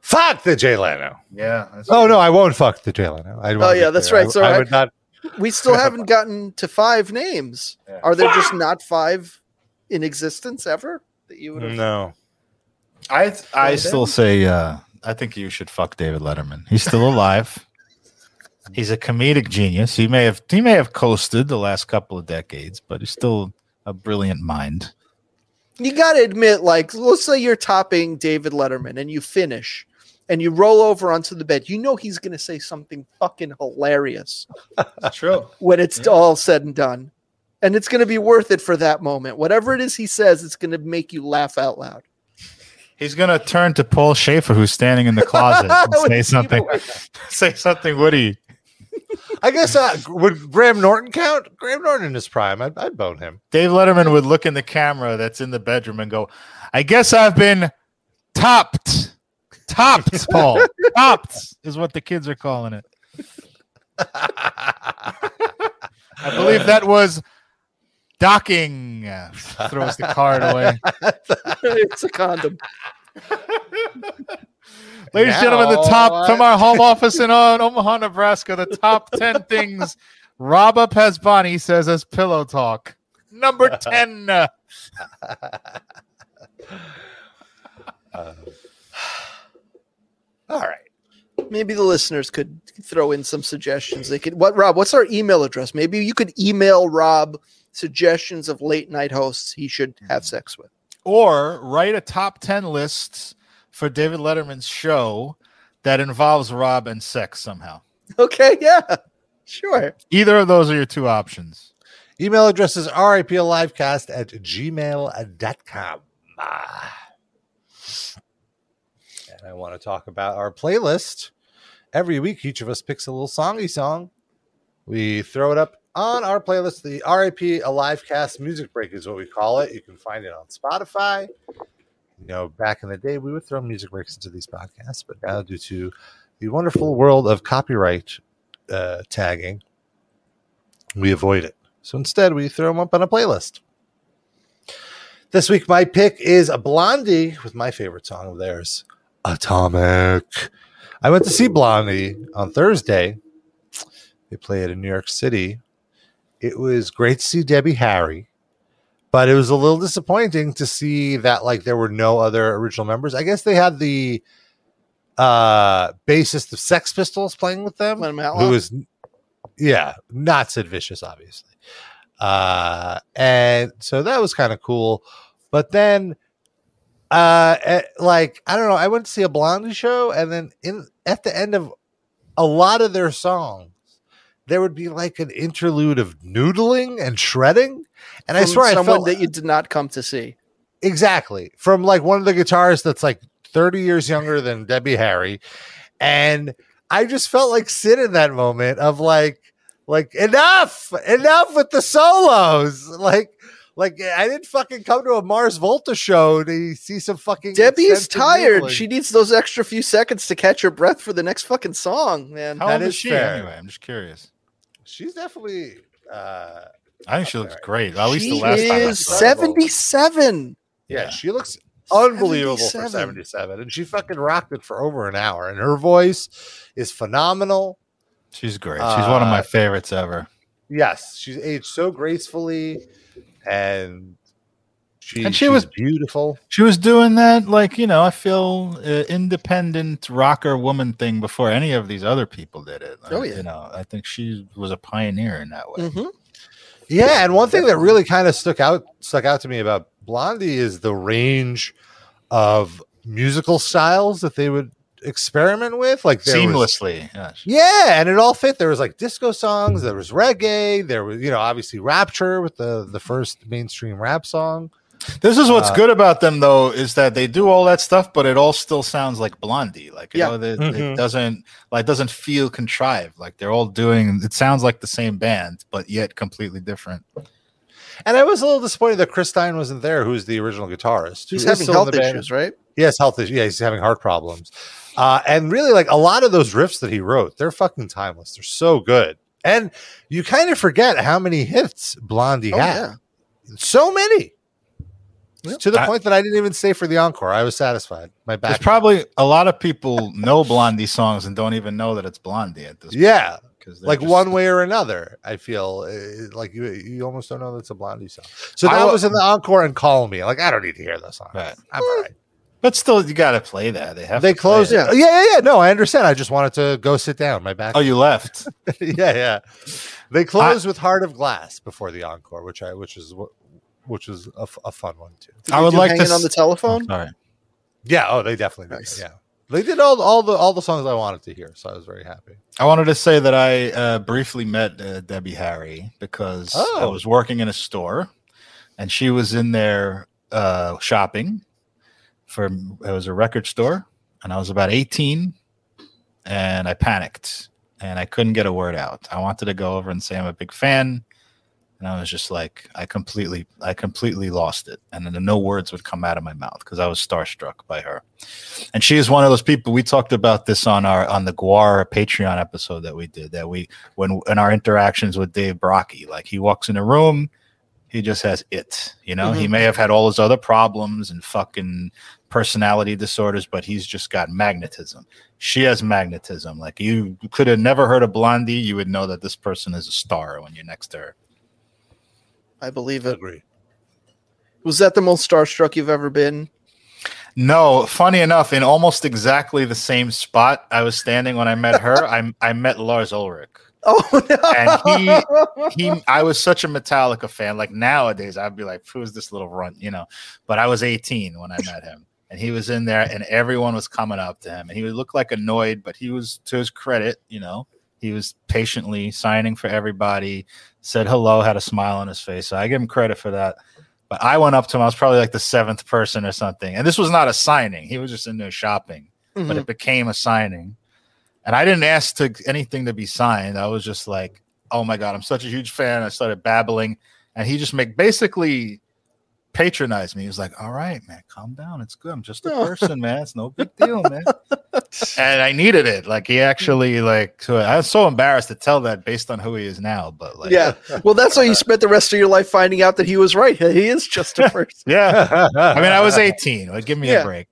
S2: fuck the Jay Leno.
S4: yeah.
S2: Oh no, I won't fuck the Jay Leno. I
S3: Oh, yeah, that's right.
S2: I,
S3: So
S2: I
S3: I-
S2: would not.
S3: we still *laughs* haven't gotten to five names.
S4: Yeah.
S3: Are there just not five in existence ever that you would have?
S2: No.
S4: I I still say uh, I think you should fuck David Letterman. He's still alive. *laughs* He's a comedic genius. He may have he may have coasted the last couple of decades, but he's still a brilliant mind.
S3: You got to admit, like, let's say you're topping David Letterman and you finish and you roll over onto the bed. You know he's going to say something fucking hilarious
S4: True.
S3: when it's all said and done. And it's going to be worth it for that moment. Whatever it is he says, it's going to make you laugh out loud.
S4: He's gonna turn to Paul Shaffer, who's standing in the closet, and *laughs* say something. say something witty.
S2: I guess uh, would Graham Norton count? Graham Norton in his prime, I'd, I'd bone him.
S4: Dave Letterman would look in the camera that's in the bedroom and go, "I guess I've been topped, topped, *laughs* Paul, topped is what the kids are calling it." I believe that was docking. Throws the card away. *laughs*
S3: it's a condom. *laughs*
S4: Ladies and gentlemen, the top from our home office in Omaha, Nebraska, the top *laughs* 10 things Rob Pasbani says as pillow talk. Number *laughs* 10. *laughs* uh,
S2: All right.
S3: Maybe the listeners could throw in some suggestions. They could. What, Rob? What's our email address? Maybe you could email Rob suggestions of late night hosts he should have sex with.
S4: Or write a top 10 list for David Letterman's show that involves Rob and sex somehow.
S3: Okay, yeah, sure.
S4: Either of those are your two options.
S2: Email address is riplivecast at gmail.com. And I want to talk about our playlist. Every week, each of us picks a little songy song. We throw it up on our playlist. The RIP Alive Cast Music Break is what we call it. You can find it on Spotify. You know, back in the day, we would throw music breaks into these podcasts, but now, due to the wonderful world of copyright uh, tagging, we avoid it. So instead, we throw them up on a playlist. This week, my pick is Blondie with my favorite song of theirs, Atomic. I went to see Blondie on Thursday. They played in New York City. It was great to see Debbie Harry, but it was a little disappointing to see that like there were no other original members. I guess they had the uh bassist of Sex Pistols playing with them, who was yeah, not Sid Vicious, obviously. Uh, and so that was kind of cool. But then, uh, eh, like I don't know, I went to see a Blondie show, and then in at the end of a lot of their songs, there would be like an interlude of noodling and shredding, and I
S3: From
S2: swear I
S3: someone
S2: felt
S3: that you did not come to see.
S2: exactly from like one of the guitarists that's like 30 years younger than Debbie Harry. And I just felt like Sid in that moment of like, like enough, enough with the solos. *laughs* Like, like I didn't fucking come to a Mars Volta show to see some fucking
S3: Debbie is tired.
S2: noodling.
S3: She needs those extra few seconds to catch her breath for the next fucking song, man.
S4: How
S2: That
S4: old is
S2: is
S4: she
S2: fair.
S4: anyway? I'm just curious.
S2: She's definitely uh
S4: I think she looks great. At least
S3: she
S4: the last time I
S3: is
S4: saw her.
S3: 77.
S2: yeah, she looks unbelievable for
S3: 77.
S2: 77 and she fucking rocked it for over an hour and her voice is phenomenal
S4: She's great. She's one of my
S2: Uh,
S4: favorites ever.
S2: yes she's aged so gracefully and she,
S4: And she
S2: she's
S4: was-
S2: beautiful
S4: She was doing that, like you know, I feel uh, independent rocker woman thing before any of these other people did it.
S3: Oh,
S4: Uh,
S3: yeah.
S4: you know, I think she was a pioneer in that way.
S3: Mhm.
S2: Yeah and one thing that really kind of stuck out stuck out to me about blondie is the range of musical styles that they would experiment with like was-
S4: Seamlessly, yeah.
S2: Yeah, and it all fit. There was like disco songs, there was reggae, there was you know obviously Rapture with the the first mainstream rap song.
S4: This is what's
S2: Uh,
S4: good about them, though, is that they do all that stuff, but it all still sounds like Blondie. Like, you
S3: Yeah.
S4: know, they,
S2: Mhm.
S4: it doesn't like doesn't feel contrived. Like they're all doing. It sounds like the same band, but yet completely different.
S2: And I was a little disappointed that Chris Stein wasn't there, who's the original guitarist.
S3: He's
S2: who is
S3: having health
S2: the band.
S3: issues, right?
S2: Yes, health issues. Yeah, he's having heart problems. Uh, and really, like a lot of those riffs that he wrote, they're fucking timeless. They're so good. And you kind of forget how many hits Blondie
S3: Oh,
S2: had.
S3: yeah.
S2: So many. To the
S4: I-
S2: point that I didn't even stay for the encore. I was satisfied. My back.
S4: There's
S2: back.
S4: probably a lot of people know Blondie songs and don't even know that it's Blondie at this.
S2: Yeah.
S4: because
S2: like one way or another. I feel uh, like you you almost don't know that's a Blondie song. So
S4: I
S2: that
S4: wa-
S2: was in the encore and call me. Like I don't need to hear this song.
S4: Right.
S2: I'm all right.
S4: But still, you got to play that. They have.
S2: They
S4: to
S2: closed. Yeah. yeah, yeah, yeah. No, I understand. I just wanted to go sit down. My back.
S4: Oh, you left. *laughs*
S2: yeah, yeah. They closed with Heart of Glass before the encore, which I which is what which was a fun one too.
S3: Did
S4: I would like to
S3: Hanging on the telephone.
S4: Sorry.
S2: Yeah. Oh, they definitely did. Yeah. They did all all the all the songs I wanted to hear, so I was very happy.
S4: I wanted to say that I uh, briefly met uh, Debbie Harry because I
S2: Oh.
S4: was working in a store, and she was in there uh, shopping. For it was a record store, and I was about eighteen, and I panicked, and I couldn't get a word out. I wanted to go over and say I'm a big fan, and I was just like, I completely, I completely lost it, and then no words would come out of my mouth because I was starstruck by her. And she is one of those people we talked about this on our on the gwar patreon episode that we did that we when in our interactions with dave brockie like he walks in a room he just has it you know? He
S3: Mhm.
S4: may have had all his other problems and fucking personality disorders but he's just got magnetism. She has magnetism. Like you could have never heard of blondie you would know that this person is a star when you're next to her
S3: I believe it.
S2: Agree.
S3: Was that the most starstruck you've ever been?
S4: No, funny enough, in almost exactly the same spot I was standing when I met her, I I met Lars Ulrich. *laughs*
S3: Oh no!
S4: And he he I was such a Metallica fan. Like nowadays, I'd be like, who's this little runt, you know? But I was 18 when I met him. And he was in there and everyone was coming up to him. And he would look like annoyed, but he was to his credit, you know, he was patiently signing for everybody, said hello, had a smile on his face. So I give him credit for that. But I went up to him, I was probably like the seventh person or something. And this was not a signing. He was just in there shopping, but
S3: Mhm.
S4: it became a signing. And I didn't ask to anything to be signed. I was just like, "Oh my god, I'm such a huge fan." I started babbling, and he just make basically patronized me. He was like, "All right, man, calm down. It's good. I'm just a person, man. It's no big *laughs* deal, man." and I needed it. Like he actually like. So I was so embarrassed to tell that based on who he is now, but like,
S3: yeah. Well, that's why you spent the rest of your life finding out that he was right. He is just a *laughs* person.
S4: yeah. I mean, I was *laughs* 18. Like, give me
S3: Yeah.
S4: a break.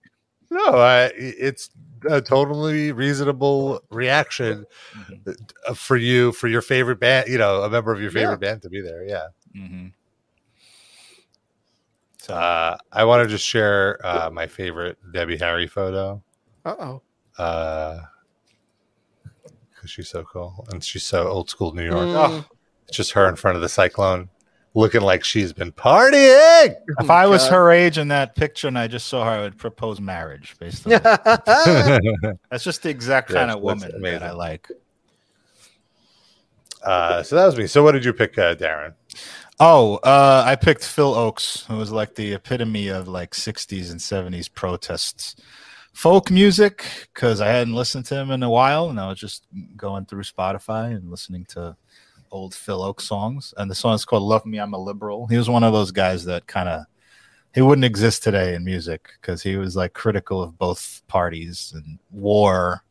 S2: No, I, it's a totally reasonable reaction uh, for you for your favorite band. You know, a member of your favorite band to be there. Yeah.
S4: Mm-hmm.
S2: So uh, I want to just share uh, my favorite Debbie Harry photo.
S3: Uh oh.
S2: Uh, because she's so cool and she's so old school New York.
S4: Mm.
S2: Oh, it's just her in front of the cyclone, looking like she's been partying.
S4: If I was her age in that picture and I just saw her, I would propose marriage based on. *laughs* That's just the exact
S2: Yeah,
S4: kind of woman that. I like.
S2: Uh, so that was me. So what did you pick, uh, Darren?
S4: Oh, uh, I picked Phil Ochs, who was like the epitome of like 60s and 70s protests. Folk music, because I hadn't listened to him in a while, and I was just going through Spotify and listening to old Phil Ochs songs. And the song is called Love Me, I'm a Liberal. He was one of those guys that kind of he wouldn't exist today in music because he was like critical of both parties and war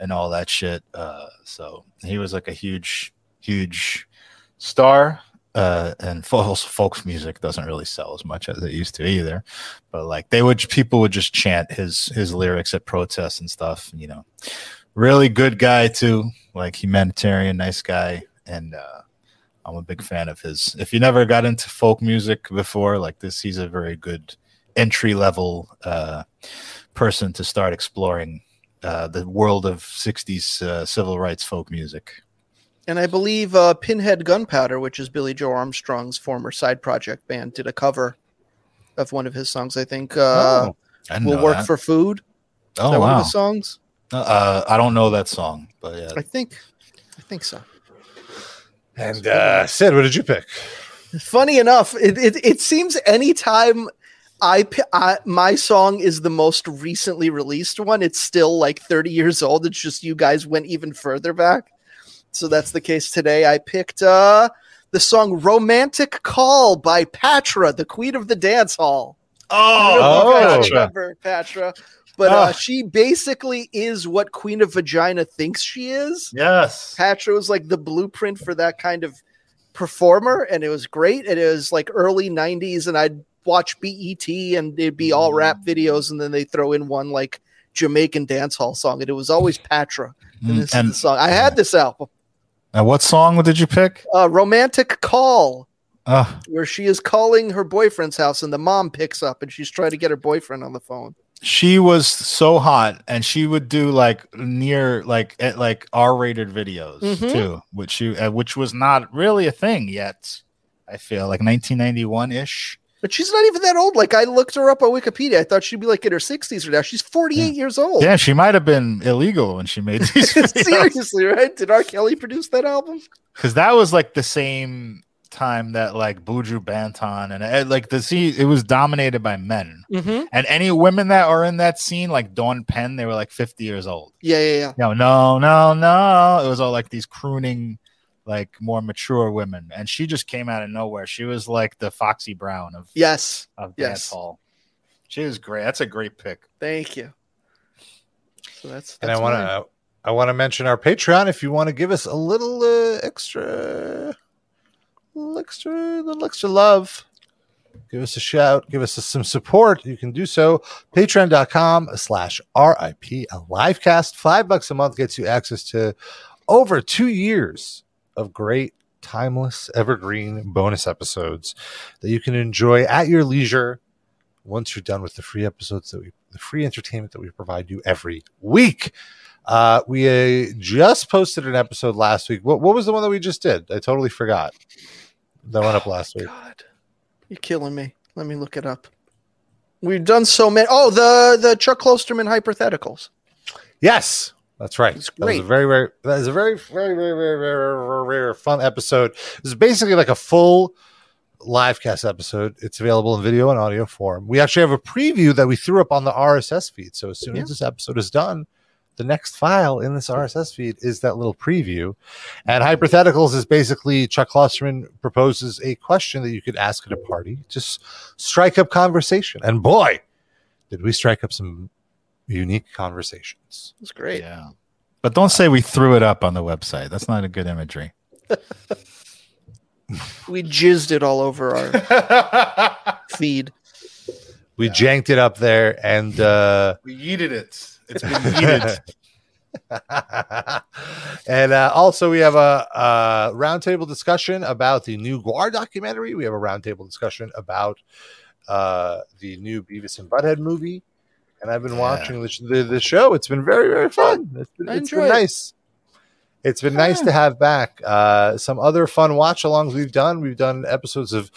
S4: and all that shit. Uh, so he was like a huge, huge star. Uh, and folks, music doesn't really sell as much as it used to either. But like they would, people would just chant his his lyrics at protests and stuff. You know, really good guy too, like humanitarian, nice guy, and uh, I'm a big fan of his. If you never got into folk music before, like this, he's a very good entry level uh, person to start exploring uh, the world of 60s uh, civil rights folk music.
S3: And I believe uh, Pinhead Gunpowder, which is Billie Joe Armstrong's former side project band, did a cover of one of his songs. I think uh,
S4: Oh, I didn't
S3: "Will Work
S4: that.
S3: for Food." Is
S4: Oh,
S3: that one of
S4: wow.
S3: his songs?
S4: Uh, I don't know that song, but yeah.
S3: I think, I think so.
S2: And uh, Sid, what did you pick?
S3: Funny enough, it, it, it seems anytime I, I my song is the most recently released one, it's still like 30 years old. It's just you guys went even further back. So that's the case today. I picked uh the song Romantic Call by Patra, the queen of the dance hall. I don't know if you
S2: Oh.
S3: remember Patra. But uh,
S4: Oh.
S3: she basically is what Queen of Vagina thinks she is.
S4: Yes.
S3: Patra was like the blueprint for that kind of performer, and it was great. And it was like early 90s, and I'd watch BET and it'd be all rap videos, and then they throw in one like Jamaican dance hall song, and it was always Patra. And
S4: Mm,
S3: this
S4: and-
S3: is the song. I had this album,
S4: Uh, what song did you pick?
S3: uh, Romantic Call,
S4: Uh,
S3: where she is calling her boyfriend's house, and the mom picks up, and she's trying to get her boyfriend on the phone.
S4: she was so hot, and she would do like near like at like R-rated videos
S3: Mhm.
S4: too, which you uh, which was not really a thing yet. I feel like 1991 ish.
S3: But she's not even that old. Like I looked her up on Wikipedia. I thought she'd be like in her 60s or now. She's 48 years old.
S4: Yeah, she might have been illegal when she made these *laughs*
S3: Seriously, right? Did R. Kelly produce that album?
S4: because that was like the same time that like Buju Banton and uh, like the scene it was dominated by men.
S3: Mm-hmm.
S4: And any women that are in that scene, like Dawn Penn, they were like 50 years old.
S3: Yeah, yeah, yeah.
S4: No, no, no, no. It was all like these crooning, like more mature women. And she just came out of nowhere. She was like the Foxy Brown of,
S3: Yes.
S4: of dance
S3: Yes.
S4: hall. She was great. That's a great pick.
S3: Thank you. So that's,
S2: And I want to I want to mention our Patreon if you want to give us a little uh, extra, little extra, little extra love. Give us a shout. Give us some support. You can do so. Patreon.com slash RIP a livecast. Five bucks a month gets you access to over two years of great, timeless, evergreen bonus episodes that you can enjoy at your leisure once you're done with the free episodes that we the free entertainment that we provide you every week. Uh, we uh, just posted an episode last week. What, what was the one that we just did? I totally forgot. That went up last week.
S3: God, you're killing me. Let me look it up. We've done so many. Oh, the the Chuck Klosterman hypotheticals.
S2: Yes, that's right.
S3: It's great.
S2: That was a very, very, that is a very, very, very, very, very, very, very fun episode. Is basically like a full live cast episode. It's available in video and audio form. We actually have a preview that we threw up on the RSS feed. So as soon
S3: Yeah.
S2: as this episode is done, the next file in this RSS feed is that little preview. And hypotheticals is basically Chuck Klosterman proposes a question that you could ask at a party, just strike up conversation. And boy, did we strike up some unique conversations.
S3: It's great.
S4: Yeah. But don't say we threw it up on the website. That's not a good imagery. *laughs*
S3: We jizzed it all over our *laughs* feed.
S2: We janked it up there and uh
S4: We yeeted it. It's been yeeted. *laughs*
S2: and uh, also we have a, a roundtable discussion about the new Gwar documentary. We have a roundtable discussion about uh, the new Beavis and Butthead movie. And I've been watching the, the, the show. It's been very, very fun. It's been, it's been
S3: it.
S2: nice. It's been nice to have back uh, some other fun watch alongs we've done. We've done episodes of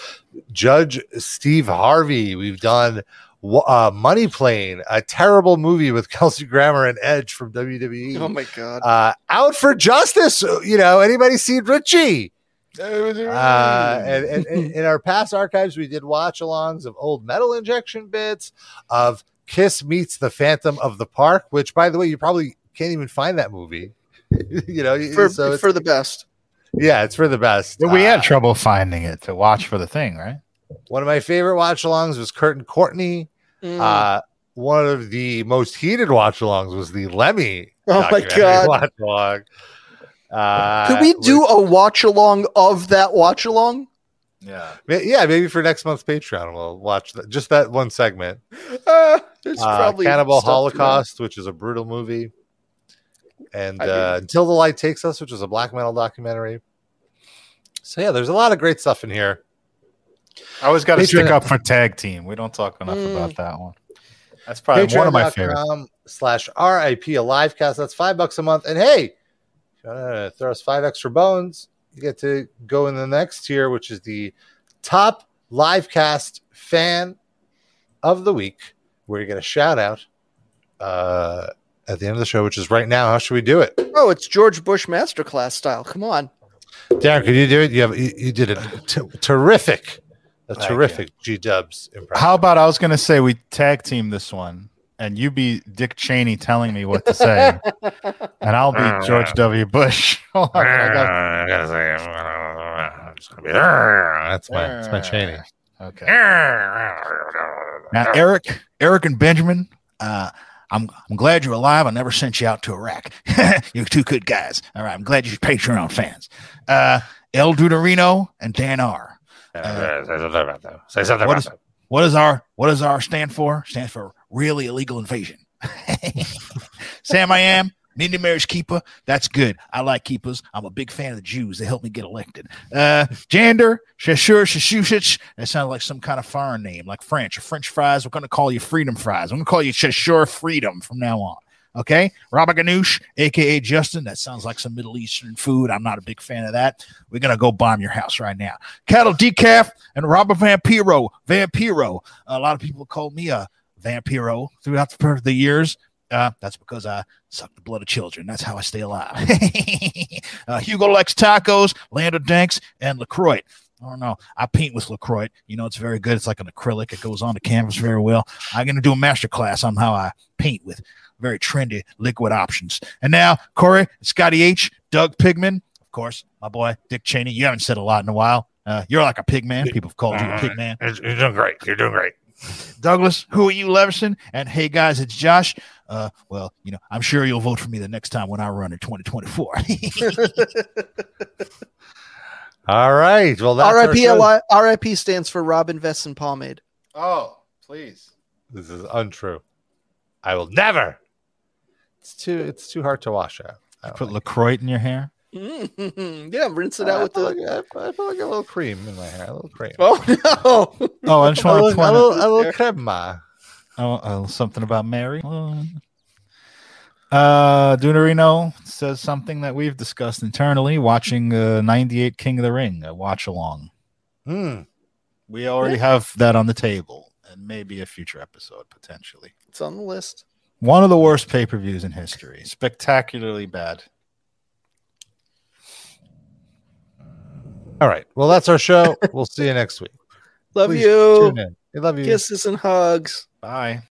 S2: Judge Steve Harvey. We've done uh, Money Plane, a terrible movie with *laughs* Kelsey Grammer and Edge from WWE.
S3: Oh my god.
S2: Uh, out for justice. You know, anybody seen Richie? Uh, and, and, and in our past archives, we did watch alongs of old metal injection bits, of Kiss meets the Phantom of the Park, which, by the way, you probably can't even find that movie. *laughs* you know,
S3: for,
S2: so it's-
S3: for the best.
S2: yeah, it's for the best.
S4: we
S2: Uh,
S4: had trouble finding it to watch for the thing, right?
S2: One of my favorite watch alongs was Kurt and Courtney.
S3: Mm.
S2: Uh, one of the most heated watch alongs was the Lemmy.
S3: Oh my God.
S2: Watch along. Uh,
S3: Could we do a watch along of that watch along?
S4: Yeah.
S2: Yeah, maybe for next month's Patreon, we'll watch that, just that one segment.
S3: Uh, *laughs* there's
S2: Uh,
S3: probably
S2: Cannibal
S3: stuff to know.
S2: Holocaust, which is a brutal movie, and
S3: I
S2: uh, Until the Light Takes Us, which is a black metal documentary. So yeah, there's a lot of great stuff in here.
S4: I always got to stick up for tag team. We don't talk enough
S3: Mm.
S4: about that one. That's probably one of my favorites.
S2: Patreon.com slash RIP a live cast. That's five bucks a month. And hey, if you want to throw us five extra bones, you get to go in the next tier, which is the top live cast fan of the week, where you get a shout out uh, at the end of the show, which is right now. How should we do it?
S3: Oh, it's George Bush masterclass style. Come on.
S2: Darren, could you do it? You have you, you did a t- terrific, a terrific G Dubs impression.
S4: How about I was going to say we tag team this one, and you be Dick Cheney telling me what to say, *laughs* and I'll be George W. Bush. *laughs* Hold on, I got- *laughs*
S2: That's my that's my Cheney.
S4: Okay. *laughs* Now, Eric, Eric, and Benjamin, uh, I'm I'm glad you're alive. I never sent you out to Iraq. *laughs* you're two good guys. All right, I'm glad you're Patreon fans. Uh, El Duderito and Dan R.
S2: Say something
S4: What is what is our what does our stand for? Stands for really illegal invasion. *laughs* Sam I am. Ninja marriage keeper. That's good. I like keepers. I'm a big fan of the Jews. They helped me get elected. Uh Jander, Shashur, Shashushich. That sounds like some kind of foreign name, like French. French fries. We're gonna call you Freedom Fries. I'm gonna call you Shashur Freedom from now on. Okay, Robert Ganoush, aka Justin. That sounds like some Middle Eastern food. I'm not a big fan of that. We're gonna go bomb your house right now. Cattle Decaf and Robert Vampiro. Vampiro. A lot of people call me a Vampiro throughout the years. Uh, that's because I suck the blood of children. That's how I stay alive. *laughs* uh, Hugo likes tacos, Lando Danks, and LaCroix. I don't know. I paint with LaCroix. You know, it's very good. It's like an acrylic. It goes on the canvas very well. I'm going to do a master class on how I paint with very trendy liquid options. And now, Corey, Scotty H, Doug Pigman, of course, my boy, Dick Cheney. You haven't said a lot in a while. Uh, you're like a pig man. People have called you a pig man.
S2: You're doing great. You're doing great.
S4: Douglas, who are you, Leverson? And hey, guys, it's Josh. Uh, well, you know, I'm sure you'll vote for me the next time when I run in 2024. *laughs*
S2: All right. Well, that's our
S3: RIP,
S2: show.
S3: RIP stands for Robin Vesson Pomade.
S4: oh, please.
S2: This is untrue. I will never. It's too. It's too hard to wash out. I
S4: Put
S2: like
S4: LaCroix in your hair.
S3: Mm, *laughs* yeah, rinse
S2: it.
S3: it out
S2: I
S3: with
S2: put
S3: the.
S2: like, I put like a little cream in my hair. A little cream.
S3: Oh *laughs* no!
S4: Oh, I just
S2: a
S4: want
S2: little,
S4: to point
S2: a little, a little crema.
S4: oh, uh, something about Mary. Uh, Dunarino says something that we've discussed internally watching uh, 98 King of the Ring, a watch along.
S2: Hmm.
S4: We already have that on the table and maybe a future episode potentially.
S3: It's on the list.
S4: One of the worst pay per views in history. Spectacularly bad.
S2: All right. Well, that's our show. we'll see you next week. *laughs*
S3: Love
S2: Please
S3: you.
S2: tune in. We love you.
S3: Kisses and hugs.
S4: Bye.